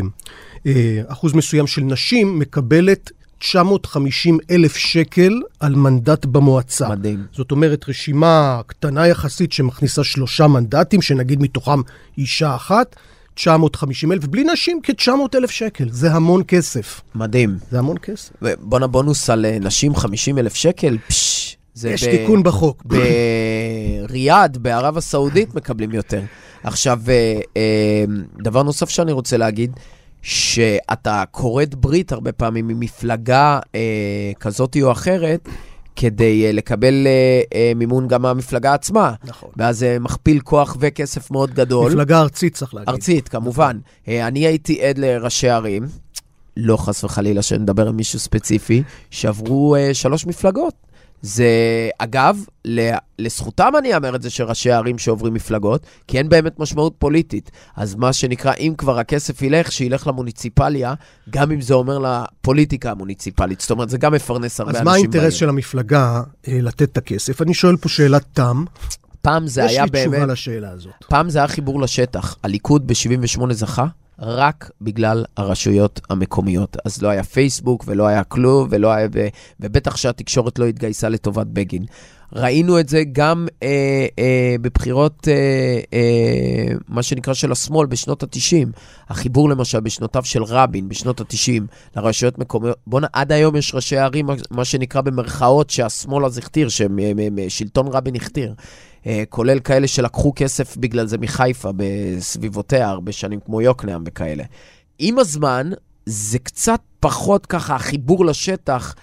אה, אחוז מסוים של נשים, מקבלת 950 אלף שקל על מנדט במועצה. מדהים. זאת אומרת, רשימה קטנה יחסית שמכניסה שלושה מנדטים, שנגיד מתוכם אישה אחת, 950 אלף, בלי נשים כ-900 אלף שקל. זה המון כסף. מדהים. זה המון כסף. ובואנה בונוס על אה, נשים 50 אלף שקל? פשש. יש ב... תיקון בחוק. בריאד, בערב הסעודית, מקבלים יותר. עכשיו, אה, אה, דבר נוסף שאני רוצה להגיד, שאתה כורת ברית הרבה פעמים ממפלגה אה, כזאת או אחרת, כדי uh, לקבל uh, uh, מימון גם מהמפלגה עצמה. נכון. ואז זה מכפיל כוח וכסף מאוד גדול. מפלגה ארצית, צריך להגיד. ארצית, כמובן. Uh, אני הייתי עד לראשי ערים, לא חס וחלילה שנדבר עם מישהו ספציפי, שעברו uh, שלוש מפלגות. זה, אגב, לזכותם אני אאמר את זה שראשי הערים שעוברים מפלגות, כי אין באמת משמעות פוליטית. אז מה שנקרא, אם כבר הכסף ילך, שילך למוניציפליה, גם אם זה אומר לפוליטיקה המוניציפלית. זאת אומרת, זה גם מפרנס הרבה אנשים. אז מה האינטרס של המפלגה אה, לתת את הכסף? אני שואל פה שאלת תם. פעם זה היה באמת... יש לי תשובה לשאלה הזאת. פעם זה היה חיבור לשטח. הליכוד ב-78 זכה, רק בגלל הרשויות המקומיות. אז לא היה פייסבוק ולא היה כלום, ולא היה, ו, ובטח שהתקשורת לא התגייסה לטובת בגין. ראינו את זה גם אה, אה, בבחירות, אה, אה, מה שנקרא של השמאל, בשנות ה-90. החיבור למשל בשנותיו של רבין, בשנות ה-90, לרשויות מקומיות. בוא'נה, עד היום יש ראשי ערים, מה שנקרא במרכאות, שהשמאל אז הכתיר, ששלטון רבין הכתיר. אה, כולל כאלה שלקחו כסף בגלל זה מחיפה, בסביבותיה, הרבה שנים כמו יוקנעם וכאלה. עם הזמן, זה קצת פחות ככה, החיבור לשטח.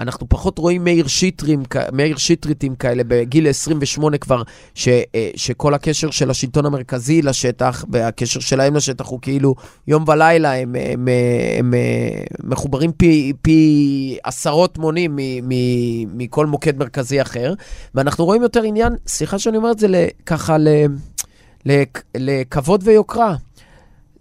אנחנו פחות רואים מאיר, שיטרים, מאיר שיטריטים כאלה בגיל 28 כבר, ש, אה, שכל הקשר של השלטון המרכזי לשטח, והקשר שלהם לשטח הוא כאילו יום ולילה, הם, הם, הם, הם אה, מחוברים פי, פי עשרות מונים מכל מוקד מרכזי אחר, ואנחנו רואים יותר עניין, סליחה שאני אומר את זה ככה, לכבוד ויוקרה.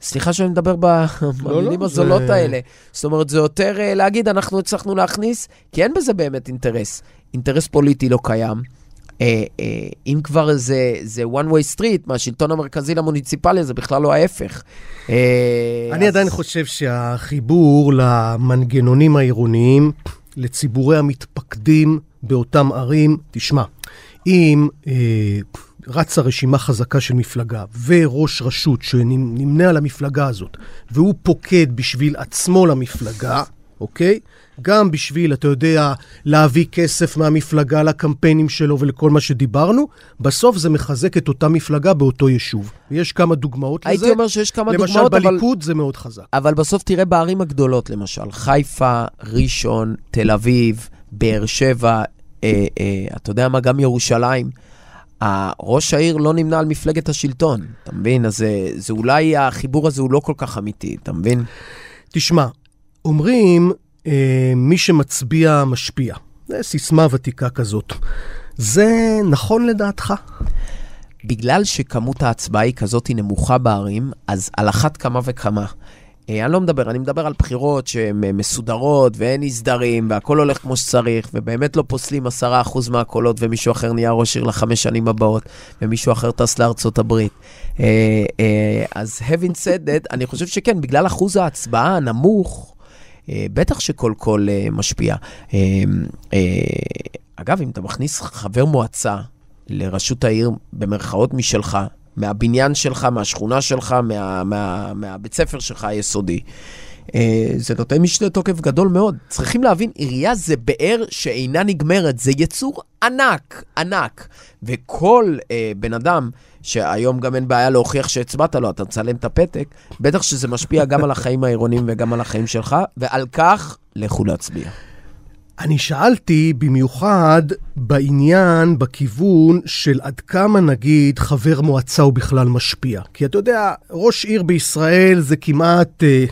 סליחה שאני מדבר במילים לא, לא, הזולות זה... האלה. זאת אומרת, זה יותר uh, להגיד, אנחנו הצלחנו להכניס, כי אין בזה באמת אינטרס. אינטרס פוליטי לא קיים. Uh, uh, אם כבר זה, זה one way street מהשלטון המרכזי למוניציפלי, זה בכלל לא ההפך. Uh, אני אז... עדיין חושב שהחיבור למנגנונים העירוניים, לציבורי המתפקדים באותם ערים, תשמע, אם... Uh, רצה רשימה חזקה של מפלגה, וראש רשות שנמנה על המפלגה הזאת, והוא פוקד בשביל עצמו למפלגה, אוקיי? גם בשביל, אתה יודע, להביא כסף מהמפלגה לקמפיינים שלו ולכל מה שדיברנו, בסוף זה מחזק את אותה מפלגה באותו יישוב. ויש כמה דוגמאות הייתי לזה. הייתי אומר שיש כמה למשל, דוגמאות, אבל... למשל, בליכוד זה מאוד חזק. אבל בסוף תראה בערים הגדולות, למשל, חיפה, ראשון, תל אביב, באר שבע, אה, אה, אתה יודע מה, גם ירושלים. ראש העיר לא נמנה על מפלגת השלטון, אתה מבין? אז זה, זה אולי החיבור הזה הוא לא כל כך אמיתי, אתה מבין? תשמע, אומרים, אה, מי שמצביע משפיע. זו סיסמה ותיקה כזאת. זה נכון לדעתך? בגלל שכמות ההצבעה היא כזאת נמוכה בערים, אז על אחת כמה וכמה. אה, אני לא מדבר, אני מדבר על בחירות שהן אה, מסודרות ואין אי סדרים והכל הולך כמו שצריך, ובאמת לא פוסלים עשרה אחוז מהקולות ומישהו אחר נהיה ראש עיר לחמש שנים הבאות, ומישהו אחר טס לארצות הברית. אה, אז having said that, אני חושב שכן, בגלל אחוז ההצבעה הנמוך, בטח שכל קול משפיע. אגב, אם אתה מכניס חבר מועצה לראשות העיר במרכאות משלך, מהבניין שלך, מהשכונה שלך, מה, מה, מהבית ספר שלך היסודי. אה, זה נותן משנה תוקף גדול מאוד. צריכים להבין, עירייה זה באר שאינה נגמרת, זה יצור ענק, ענק. וכל אה, בן אדם, שהיום גם אין בעיה להוכיח שהצבעת לו, אתה מצלם את הפתק, בטח שזה משפיע גם על החיים העירוניים וגם על החיים שלך, ועל כך, לכו להצביע. אני שאלתי במיוחד בעניין, בכיוון של עד כמה נגיד חבר מועצה הוא בכלל משפיע. כי אתה יודע, ראש עיר בישראל זה כמעט אה,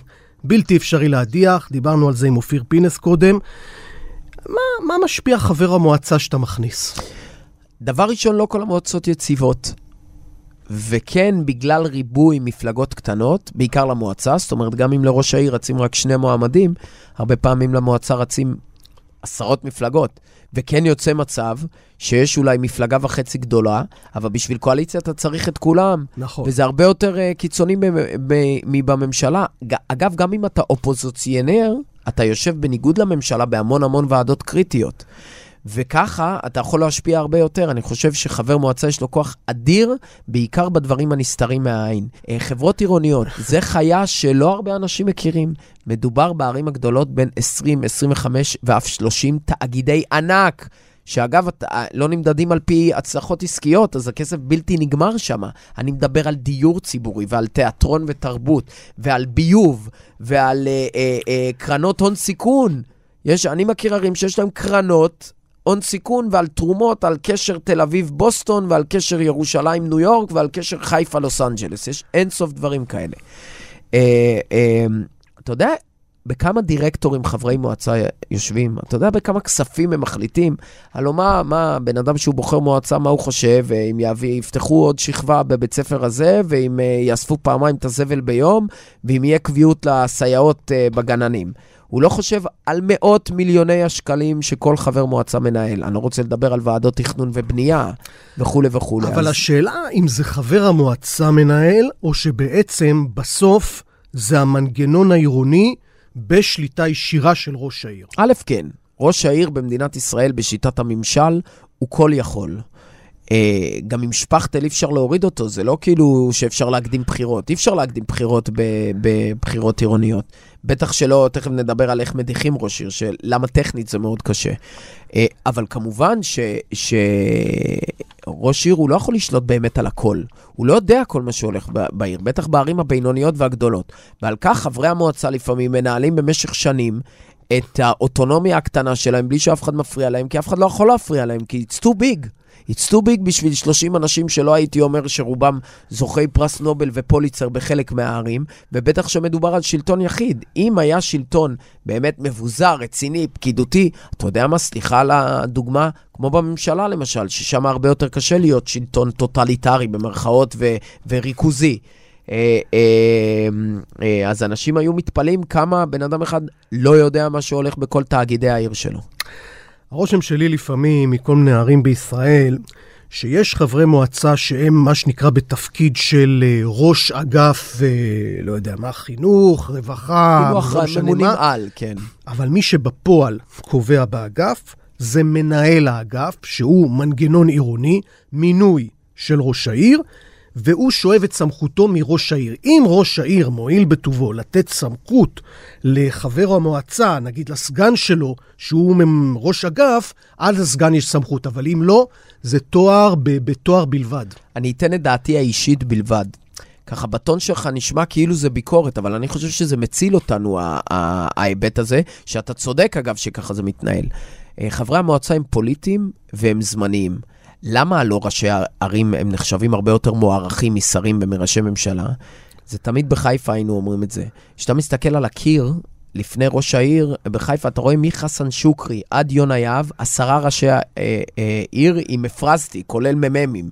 בלתי אפשרי להדיח, דיברנו על זה עם אופיר פינס קודם. מה, מה משפיע חבר המועצה שאתה מכניס? דבר ראשון, לא כל המועצות יציבות. וכן, בגלל ריבוי מפלגות קטנות, בעיקר למועצה, זאת אומרת, גם אם לראש העיר רצים רק שני מועמדים, הרבה פעמים למועצה רצים עשרות מפלגות. וכן יוצא מצב שיש אולי מפלגה וחצי גדולה, אבל בשביל קואליציה אתה צריך את כולם. נכון. וזה הרבה יותר uh, קיצוני מבממשלה. אגב, גם אם אתה אופוזיציונר, אתה יושב בניגוד לממשלה בהמון המון ועדות קריטיות. וככה אתה יכול להשפיע הרבה יותר. אני חושב שחבר מועצה יש לו כוח אדיר, בעיקר בדברים הנסתרים מהעין. אה, חברות עירוניות, זה חיה שלא הרבה אנשים מכירים. מדובר בערים הגדולות בין 20, 25 ואף 30 תאגידי ענק. שאגב, אה, לא נמדדים על פי הצלחות עסקיות, אז הכסף בלתי נגמר שם. אני מדבר על דיור ציבורי ועל תיאטרון ותרבות, ועל ביוב, ועל אה, אה, אה, קרנות הון סיכון. יש, אני מכיר ערים שיש להם קרנות הון סיכון ועל תרומות, על קשר תל אביב-בוסטון ועל קשר ירושלים-ניו יורק ועל קשר חיפה-לוס אנג'לס. יש אין סוף דברים כאלה. אה, אה, אתה יודע בכמה דירקטורים חברי מועצה יושבים? אתה יודע בכמה כספים הם מחליטים? הלוא מה, מה, בן אדם שהוא בוחר מועצה, מה הוא חושב? אם יפתחו עוד שכבה בבית ספר הזה, ואם אה, יאספו פעמיים את הזבל ביום, ואם יהיה קביעות לסייעות בגננים. הוא לא חושב על מאות מיליוני השקלים שכל חבר מועצה מנהל. אני לא רוצה לדבר על ועדות תכנון ובנייה וכולי וכולי. אבל אז... השאלה אם זה חבר המועצה מנהל, או שבעצם בסוף זה המנגנון העירוני בשליטה ישירה של ראש העיר. א', כן. ראש העיר במדינת ישראל בשיטת הממשל הוא כל יכול. אה, גם עם שפכטל אי אפשר להוריד אותו, זה לא כאילו שאפשר להקדים בחירות. אי אפשר להקדים בחירות בבחירות עירוניות. בטח שלא, תכף נדבר על איך מדיחים ראש עיר, שלמה טכנית זה מאוד קשה. אה, אבל כמובן שראש עיר הוא לא יכול לשלוט באמת על הכל. הוא לא יודע כל מה שהולך בעיר, בטח בערים הבינוניות והגדולות. ועל כך חברי המועצה לפעמים מנהלים במשך שנים את האוטונומיה הקטנה שלהם בלי שאף אחד מפריע להם, כי אף אחד לא יכול להפריע להם, כי it's too big. It's too big בשביל 30 אנשים שלא הייתי אומר שרובם זוכי פרס נובל ופוליצר בחלק מהערים, ובטח שמדובר על שלטון יחיד. אם היה שלטון באמת מבוזר, רציני, פקידותי, אתה יודע מה, סליחה על הדוגמה, כמו בממשלה למשל, ששם הרבה יותר קשה להיות שלטון טוטליטרי במרכאות ו- וריכוזי. אה, אה, אה, אז אנשים היו מתפלאים כמה בן אדם אחד לא יודע מה שהולך בכל תאגידי העיר שלו. הרושם שלי לפעמים מכל מיני ערים בישראל, שיש חברי מועצה שהם מה שנקרא בתפקיד של אה, ראש אגף, אה, לא יודע מה, חינוך, רווחה, חינוך, לא ממונים על, כן. אבל מי שבפועל קובע באגף, זה מנהל האגף, שהוא מנגנון עירוני, מינוי של ראש העיר, והוא שואב את סמכותו מראש העיר. אם ראש העיר מועיל בטובו לתת סמכות לחבר המועצה, נגיד לסגן שלו, שהוא ראש אגף, אז לסגן יש סמכות, אבל אם לא, זה תואר בתואר בלבד. אני אתן את דעתי האישית בלבד. ככה בטון שלך נשמע כאילו זה ביקורת, אבל אני חושב שזה מציל אותנו, ההיבט הזה, שאתה צודק אגב שככה זה מתנהל. אה, חברי המועצה הם פוליטיים והם זמניים. למה הלא ראשי ערים הם נחשבים הרבה יותר מוערכים משרים ומראשי ממשלה? זה תמיד בחיפה היינו אומרים את זה. כשאתה מסתכל על הקיר, לפני ראש העיר, בחיפה אתה רואה מחסן שוקרי עד יונה יהב, עשרה ראשי אה, אה, עיר עם מפרזתי, כולל מ"מים.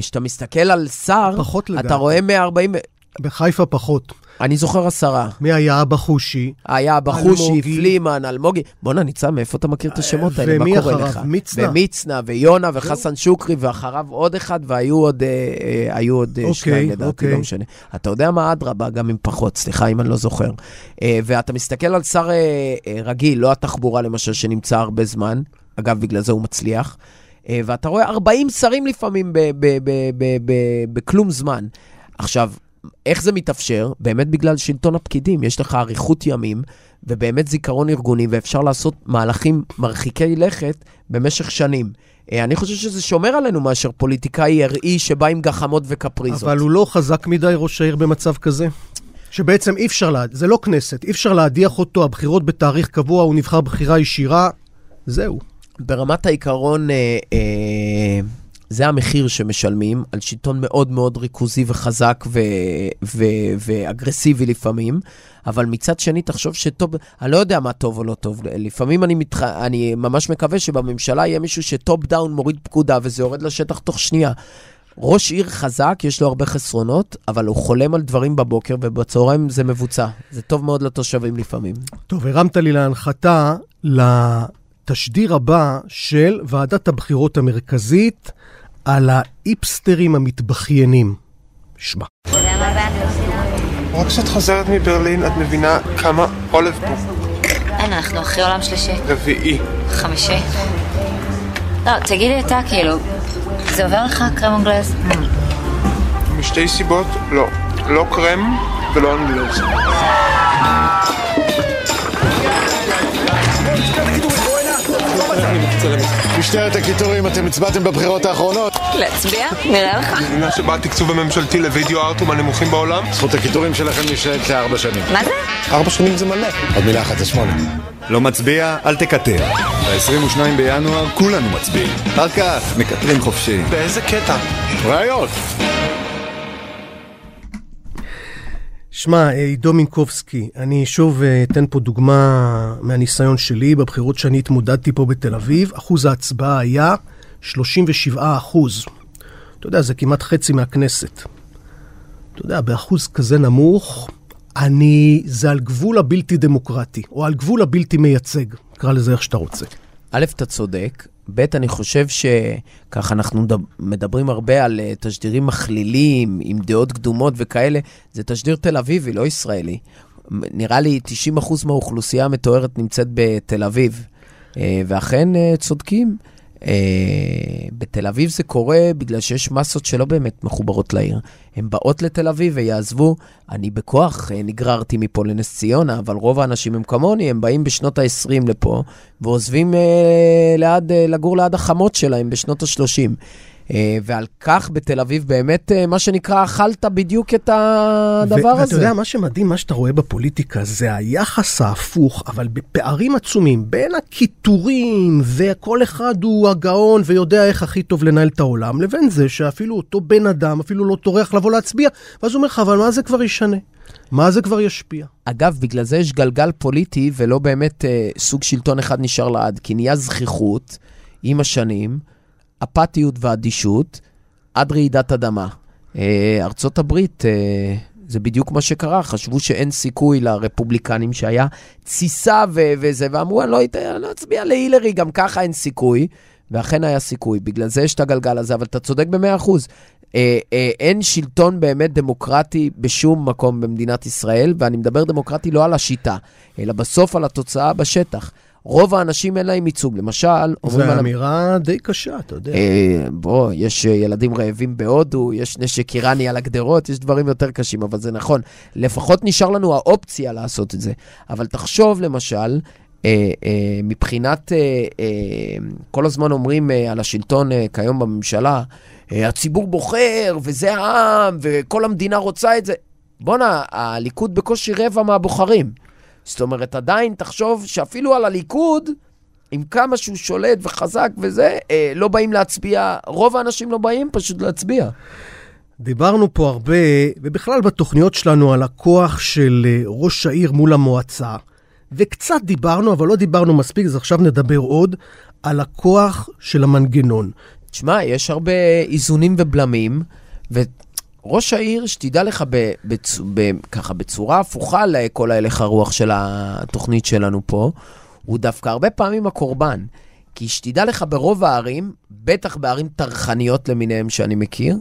כשאתה אה, מסתכל על שר, אתה רואה 140... בחיפה פחות. אני זוכר עשרה. מי היה אבא חושי? היה אבא חושי, פלימן, אלמוגי. בואנה, ניצן, מאיפה אתה מכיר את השמות האלה? ומי אחריו? מצנע. ומצנע, ויונה, וחסן שוקרי, ואחריו עוד אחד, והיו עוד, אה, אה, היו עוד אה, אוקיי, שניים לדעתי, אוקיי. לא משנה. אתה יודע מה, אדרבה, גם אם פחות, סליחה אם אני לא זוכר. ואתה מסתכל על שר רגיל, לא התחבורה למשל, שנמצא הרבה זמן, אגב, בגלל זה הוא מצליח. ואתה רואה 40 שרים לפעמים בכלום זמן. עכשיו, איך זה מתאפשר? באמת בגלל שלטון הפקידים. יש לך אריכות ימים ובאמת זיכרון ארגוני, ואפשר לעשות מהלכים מרחיקי לכת במשך שנים. אה, אני חושב שזה שומר עלינו מאשר פוליטיקאי ארעי שבא עם גחמות וקפריזות. אבל הוא לא חזק מדי, ראש העיר, במצב כזה? שבעצם אי אפשר, לה... זה לא כנסת, אי אפשר להדיח אותו, הבחירות בתאריך קבוע, הוא נבחר בחירה ישירה, זהו. ברמת העיקרון, אה, אה, זה המחיר שמשלמים על שלטון מאוד מאוד ריכוזי וחזק ו- ו- ואגרסיבי לפעמים, אבל מצד שני, תחשוב שטוב, אני לא יודע מה טוב או לא טוב. לפעמים אני, מתח... אני ממש מקווה שבממשלה יהיה מישהו ש top down מוריד פקודה וזה יורד לשטח תוך שנייה. ראש עיר חזק, יש לו הרבה חסרונות, אבל הוא חולם על דברים בבוקר, ובצהריים זה מבוצע. זה טוב מאוד לתושבים לפעמים. טוב, הרמת לי להנחתה לתשדיר הבא של ועדת הבחירות המרכזית על האיפסטרים המתבכיינים. שמע. רק כשאת חוזרת מברלין את מבינה כמה עולב פה. אין, אנחנו אחרי עולם שלישי. רביעי. חמישי. לא, תגידי אתה, כאילו, זה עובר לך קרם אנגלז? משתי סיבות, לא. לא קרם ולא אנגלז. משטרת הקיטורים, אתם הצבעתם בבחירות האחרונות? להצביע? נראה לך. מדינה שבה התקצוב הממשלתי לוידאו ארט הוא מהנמוכים בעולם? זכות הקיטורים שלכם נשארת לארבע שנים. מה זה? ארבע שנים זה מלא. עוד מילה אחת, זה שמונה. לא מצביע? אל תקטר. ב-22 בינואר כולנו מצביעים. אחר כך מקטרים חופשי. באיזה קטע? ראיות. שמע, עידו מינקובסקי, אני שוב אה, אתן פה דוגמה מהניסיון שלי. בבחירות שאני התמודדתי פה בתל אביב, אחוז ההצבעה היה 37 אחוז. אתה יודע, זה כמעט חצי מהכנסת. אתה יודע, באחוז כזה נמוך, אני... זה על גבול הבלתי דמוקרטי, או על גבול הבלתי מייצג. קרא לזה איך שאתה רוצה. א', אתה צודק, ב', אני חושב שככה אנחנו מדברים הרבה על uh, תשדירים מכלילים, עם דעות קדומות וכאלה, זה תשדיר תל אביבי, לא ישראלי. נראה לי 90% מהאוכלוסייה המתוארת נמצאת בתל אביב, uh, ואכן uh, צודקים. Uh, בתל אביב זה קורה בגלל שיש מסות שלא באמת מחוברות לעיר. הן באות לתל אביב ויעזבו. אני בכוח uh, נגררתי מפה לנס ציונה, אבל רוב האנשים הם כמוני, הם באים בשנות ה-20 לפה, ועוזבים uh, ליד, uh, לגור ליד החמות שלהם בשנות ה-30. Uh, ועל כך בתל אביב באמת, uh, מה שנקרא, אכלת בדיוק את הדבר ו- הזה. ואתה יודע, מה שמדהים, מה שאתה רואה בפוליטיקה, זה היחס ההפוך, אבל בפערים עצומים, בין הקיטורים, וכל אחד הוא הגאון ויודע איך הכי טוב לנהל את העולם, לבין זה שאפילו אותו בן אדם אפילו לא טורח לבוא להצביע, ואז הוא אומר לך, אבל מה זה כבר ישנה? מה זה כבר ישפיע? אגב, בגלל זה יש גלגל פוליטי ולא באמת אה, סוג שלטון אחד נשאר לעד, כי נהיה זכיחות עם השנים, אפתיות ואדישות, עד רעידת אדמה. אה, ארצות הברית, אה, זה בדיוק מה שקרה, חשבו שאין סיכוי לרפובליקנים שהיה תסיסה ו- וזה, ואמרו, אני לא, לא אצביע להילרי, גם ככה אין סיכוי. ואכן היה סיכוי, בגלל זה יש את הגלגל הזה, אבל אתה צודק במאה אחוז. אה, אה, אין שלטון באמת דמוקרטי בשום מקום במדינת ישראל, ואני מדבר דמוקרטי לא על השיטה, אלא בסוף על התוצאה בשטח. רוב האנשים אין להם ייצוג. למשל, אומרים... זו אמירה די קשה, אתה יודע. אה, בוא, יש ילדים רעבים בהודו, יש נשק איראני על הגדרות, יש דברים יותר קשים, אבל זה נכון. לפחות נשאר לנו האופציה לעשות את זה. אבל תחשוב, למשל, אה, אה, מבחינת, אה, אה, כל הזמן אומרים אה, על השלטון אה, כיום בממשלה, אה, הציבור בוחר, וזה העם, וכל המדינה רוצה את זה. בואנה, הליכוד בקושי רבע מהבוחרים. זאת אומרת, עדיין תחשוב שאפילו על הליכוד, עם כמה שהוא שולט וחזק וזה, אה, לא באים להצביע, רוב האנשים לא באים פשוט להצביע. דיברנו פה הרבה, ובכלל בתוכניות שלנו, על הכוח של אה, ראש העיר מול המועצה. וקצת דיברנו, אבל לא דיברנו מספיק, אז עכשיו נדבר עוד, על הכוח של המנגנון. תשמע, יש הרבה איזונים ובלמים, וראש העיר, שתדע לך ב, בצ, ב, ככה בצורה הפוכה לכל ההלך הרוח של התוכנית שלנו פה, הוא דווקא הרבה פעמים הקורבן. כי שתדע לך, ברוב הערים, בטח בערים טרחניות למיניהם שאני מכיר,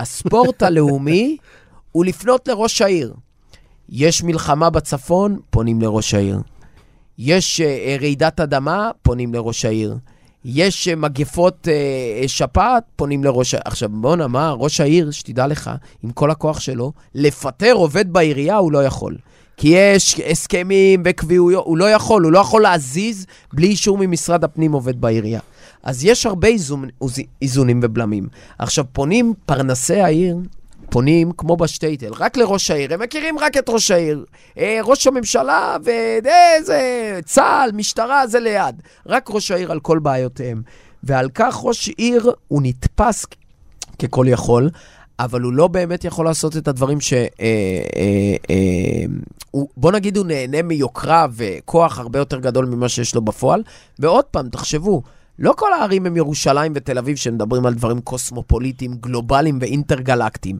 הספורט הלאומי הוא לפנות לראש העיר. יש מלחמה בצפון, פונים לראש העיר. יש uh, רעידת אדמה, פונים לראש העיר. יש uh, מגפות uh, שפעת, פונים לראש העיר. עכשיו, בואנה, מה, ראש העיר, שתדע לך, עם כל הכוח שלו, לפטר עובד בעירייה הוא לא יכול. כי יש הסכמים וקביעויות, הוא לא יכול, הוא לא יכול להזיז בלי אישור ממשרד הפנים עובד בעירייה. אז יש הרבה איזונים ובלמים. עכשיו, פונים פרנסי העיר פונים, כמו בשטייטל, רק לראש העיר. הם מכירים רק את ראש העיר. אה, ראש הממשלה ואיזה צה"ל, משטרה, זה ליד. רק ראש העיר על כל בעיותיהם. ועל כך ראש עיר הוא נתפס ככל יכול, אבל הוא לא באמת יכול לעשות את הדברים ש... אה, אה, אה, הוא, בוא נגיד הוא נהנה מיוקרה וכוח הרבה יותר גדול ממה שיש לו בפועל. ועוד פעם, תחשבו, לא כל הערים הם ירושלים ותל אביב שמדברים על דברים קוסמופוליטיים, גלובליים ואינטרגלקטיים.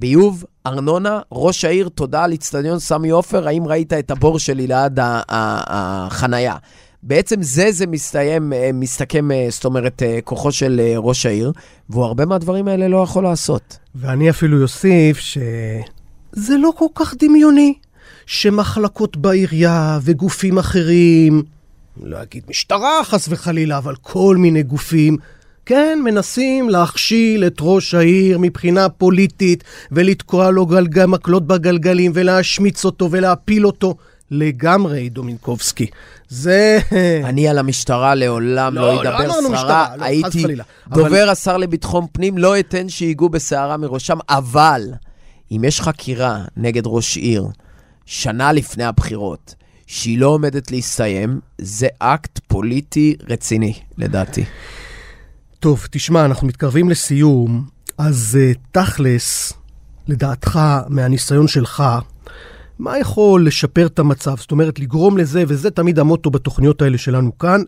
ביוב, ארנונה, ראש העיר, תודה על אצטדיון סמי עופר, האם ראית את הבור שלי ליד החנייה? בעצם זה, זה מסתיים, אה, מסתכם, אה, זאת אומרת, אה, כוחו של ראש העיר, והוא הרבה מהדברים האלה לא יכול לעשות. ואני אפילו אוסיף שזה לא כל כך דמיוני שמחלקות בעירייה וגופים אחרים, לא אגיד משטרה חס וחלילה, אבל כל מיני גופים, כן, מנסים להכשיל את ראש העיר מבחינה פוליטית ולתקוע לו גלגל, מקלות בגלגלים ולהשמיץ אותו ולהפיל אותו. לגמרי, דומינקובסקי. זה... אני על המשטרה לעולם לא, לא אדבר לא סערה. לא, הייתי דובר אבל... השר לביטחון פנים, לא אתן שיגעו בסערה מראשם, אבל אם יש חקירה נגד ראש עיר שנה לפני הבחירות, שהיא לא עומדת להסתיים, זה אקט פוליטי רציני, לדעתי. טוב, תשמע, אנחנו מתקרבים לסיום, אז uh, תכלס, לדעתך, מהניסיון שלך, מה יכול לשפר את המצב? זאת אומרת, לגרום לזה, וזה תמיד המוטו בתוכניות האלה שלנו כאן,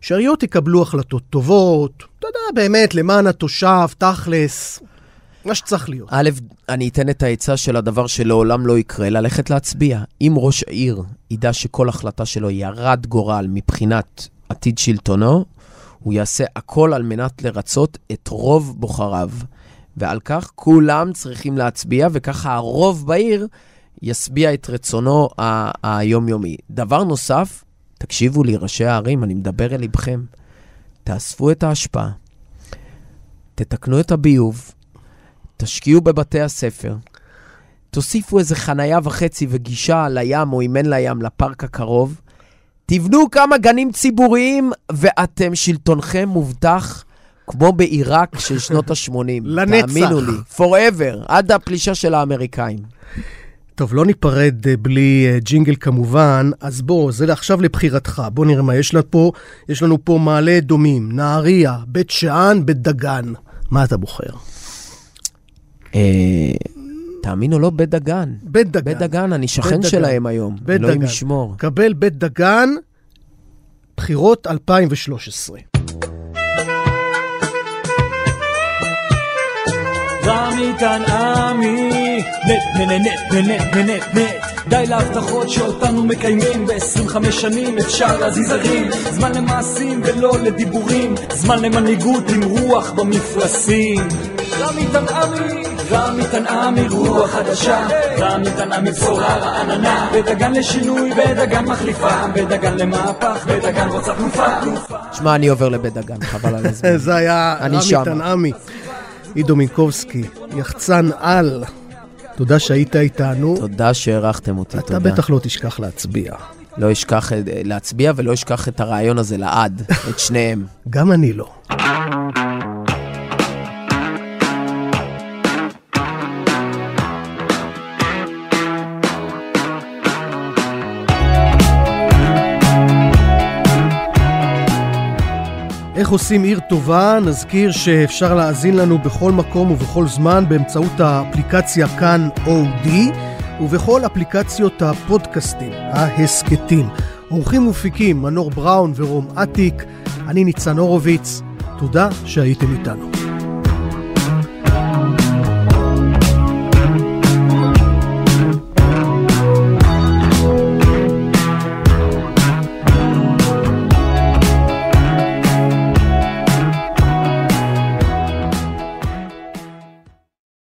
שהעיריות יקבלו החלטות טובות, אתה יודע, באמת, למען התושב, תכלס, מה שצריך להיות. א', אני אתן את העצה של הדבר שלעולם לא יקרה, ללכת להצביע. אם ראש העיר ידע שכל החלטה שלו היא הרת גורל מבחינת עתיד שלטונו, הוא יעשה הכל על מנת לרצות את רוב בוחריו. ועל כך כולם צריכים להצביע, וככה הרוב בעיר ישביע את רצונו היומיומי. דבר נוסף, תקשיבו לי, ראשי הערים, אני מדבר אל לבכם. תאספו את ההשפעה, תתקנו את הביוב, תשקיעו בבתי הספר, תוסיפו איזה חנייה וחצי וגישה לים, או אם אין לים, לפארק הקרוב, תבנו כמה גנים ציבוריים, ואתם, שלטונכם מובטח כמו בעיראק של שנות ה-80. לנצח. תאמינו לי, forever, עד הפלישה של האמריקאים. טוב, לא ניפרד אה, בלי אה, ג'ינגל כמובן, אז בוא, זה עכשיו לבחירתך. בוא נראה מה יש לנו פה. יש לנו פה מעלה אדומים, נהריה, בית שאן, בית דגן. מה אתה בוחר? תאמין או לא, בית דגן. בית דגן. בית דגן, אני שכן שלהם היום. בית אלוהים ישמור. קבל בית דגן, בחירות 2013. רמי תנעמי, נט נט נט נט נט נט די להבטחות שאותנו מקיימים ב-25 שנים אפשר להזיז הרים זמן למעשים ולא לדיבורים זמן למנהיגות עם רוח במפרשים רמי תנעמי, רמי תנעמי רוח חדשה רמי תנעמי בשורה רעננה בדגן לשינוי, בדגן מחליפה בדגן למהפך, בדגן רוצה תנופה שמע, אני עובר לבית דגן, חבל על הזמן. זה היה רמי תנעמי. עידו מינקובסקי, יחצן על. תודה שהיית איתנו. תודה שהערכתם אותי, תודה. אתה בטח לא תשכח להצביע. לא אשכח אה, להצביע ולא אשכח את הרעיון הזה לעד, את שניהם. גם אני לא. איך עושים עיר טובה? נזכיר שאפשר להאזין לנו בכל מקום ובכל זמן באמצעות האפליקציה כאן אודי ובכל אפליקציות הפודקאסטים, ההסכתים. עורכים מופיקים מנור בראון ורום אטיק, אני ניצן הורוביץ, תודה שהייתם איתנו.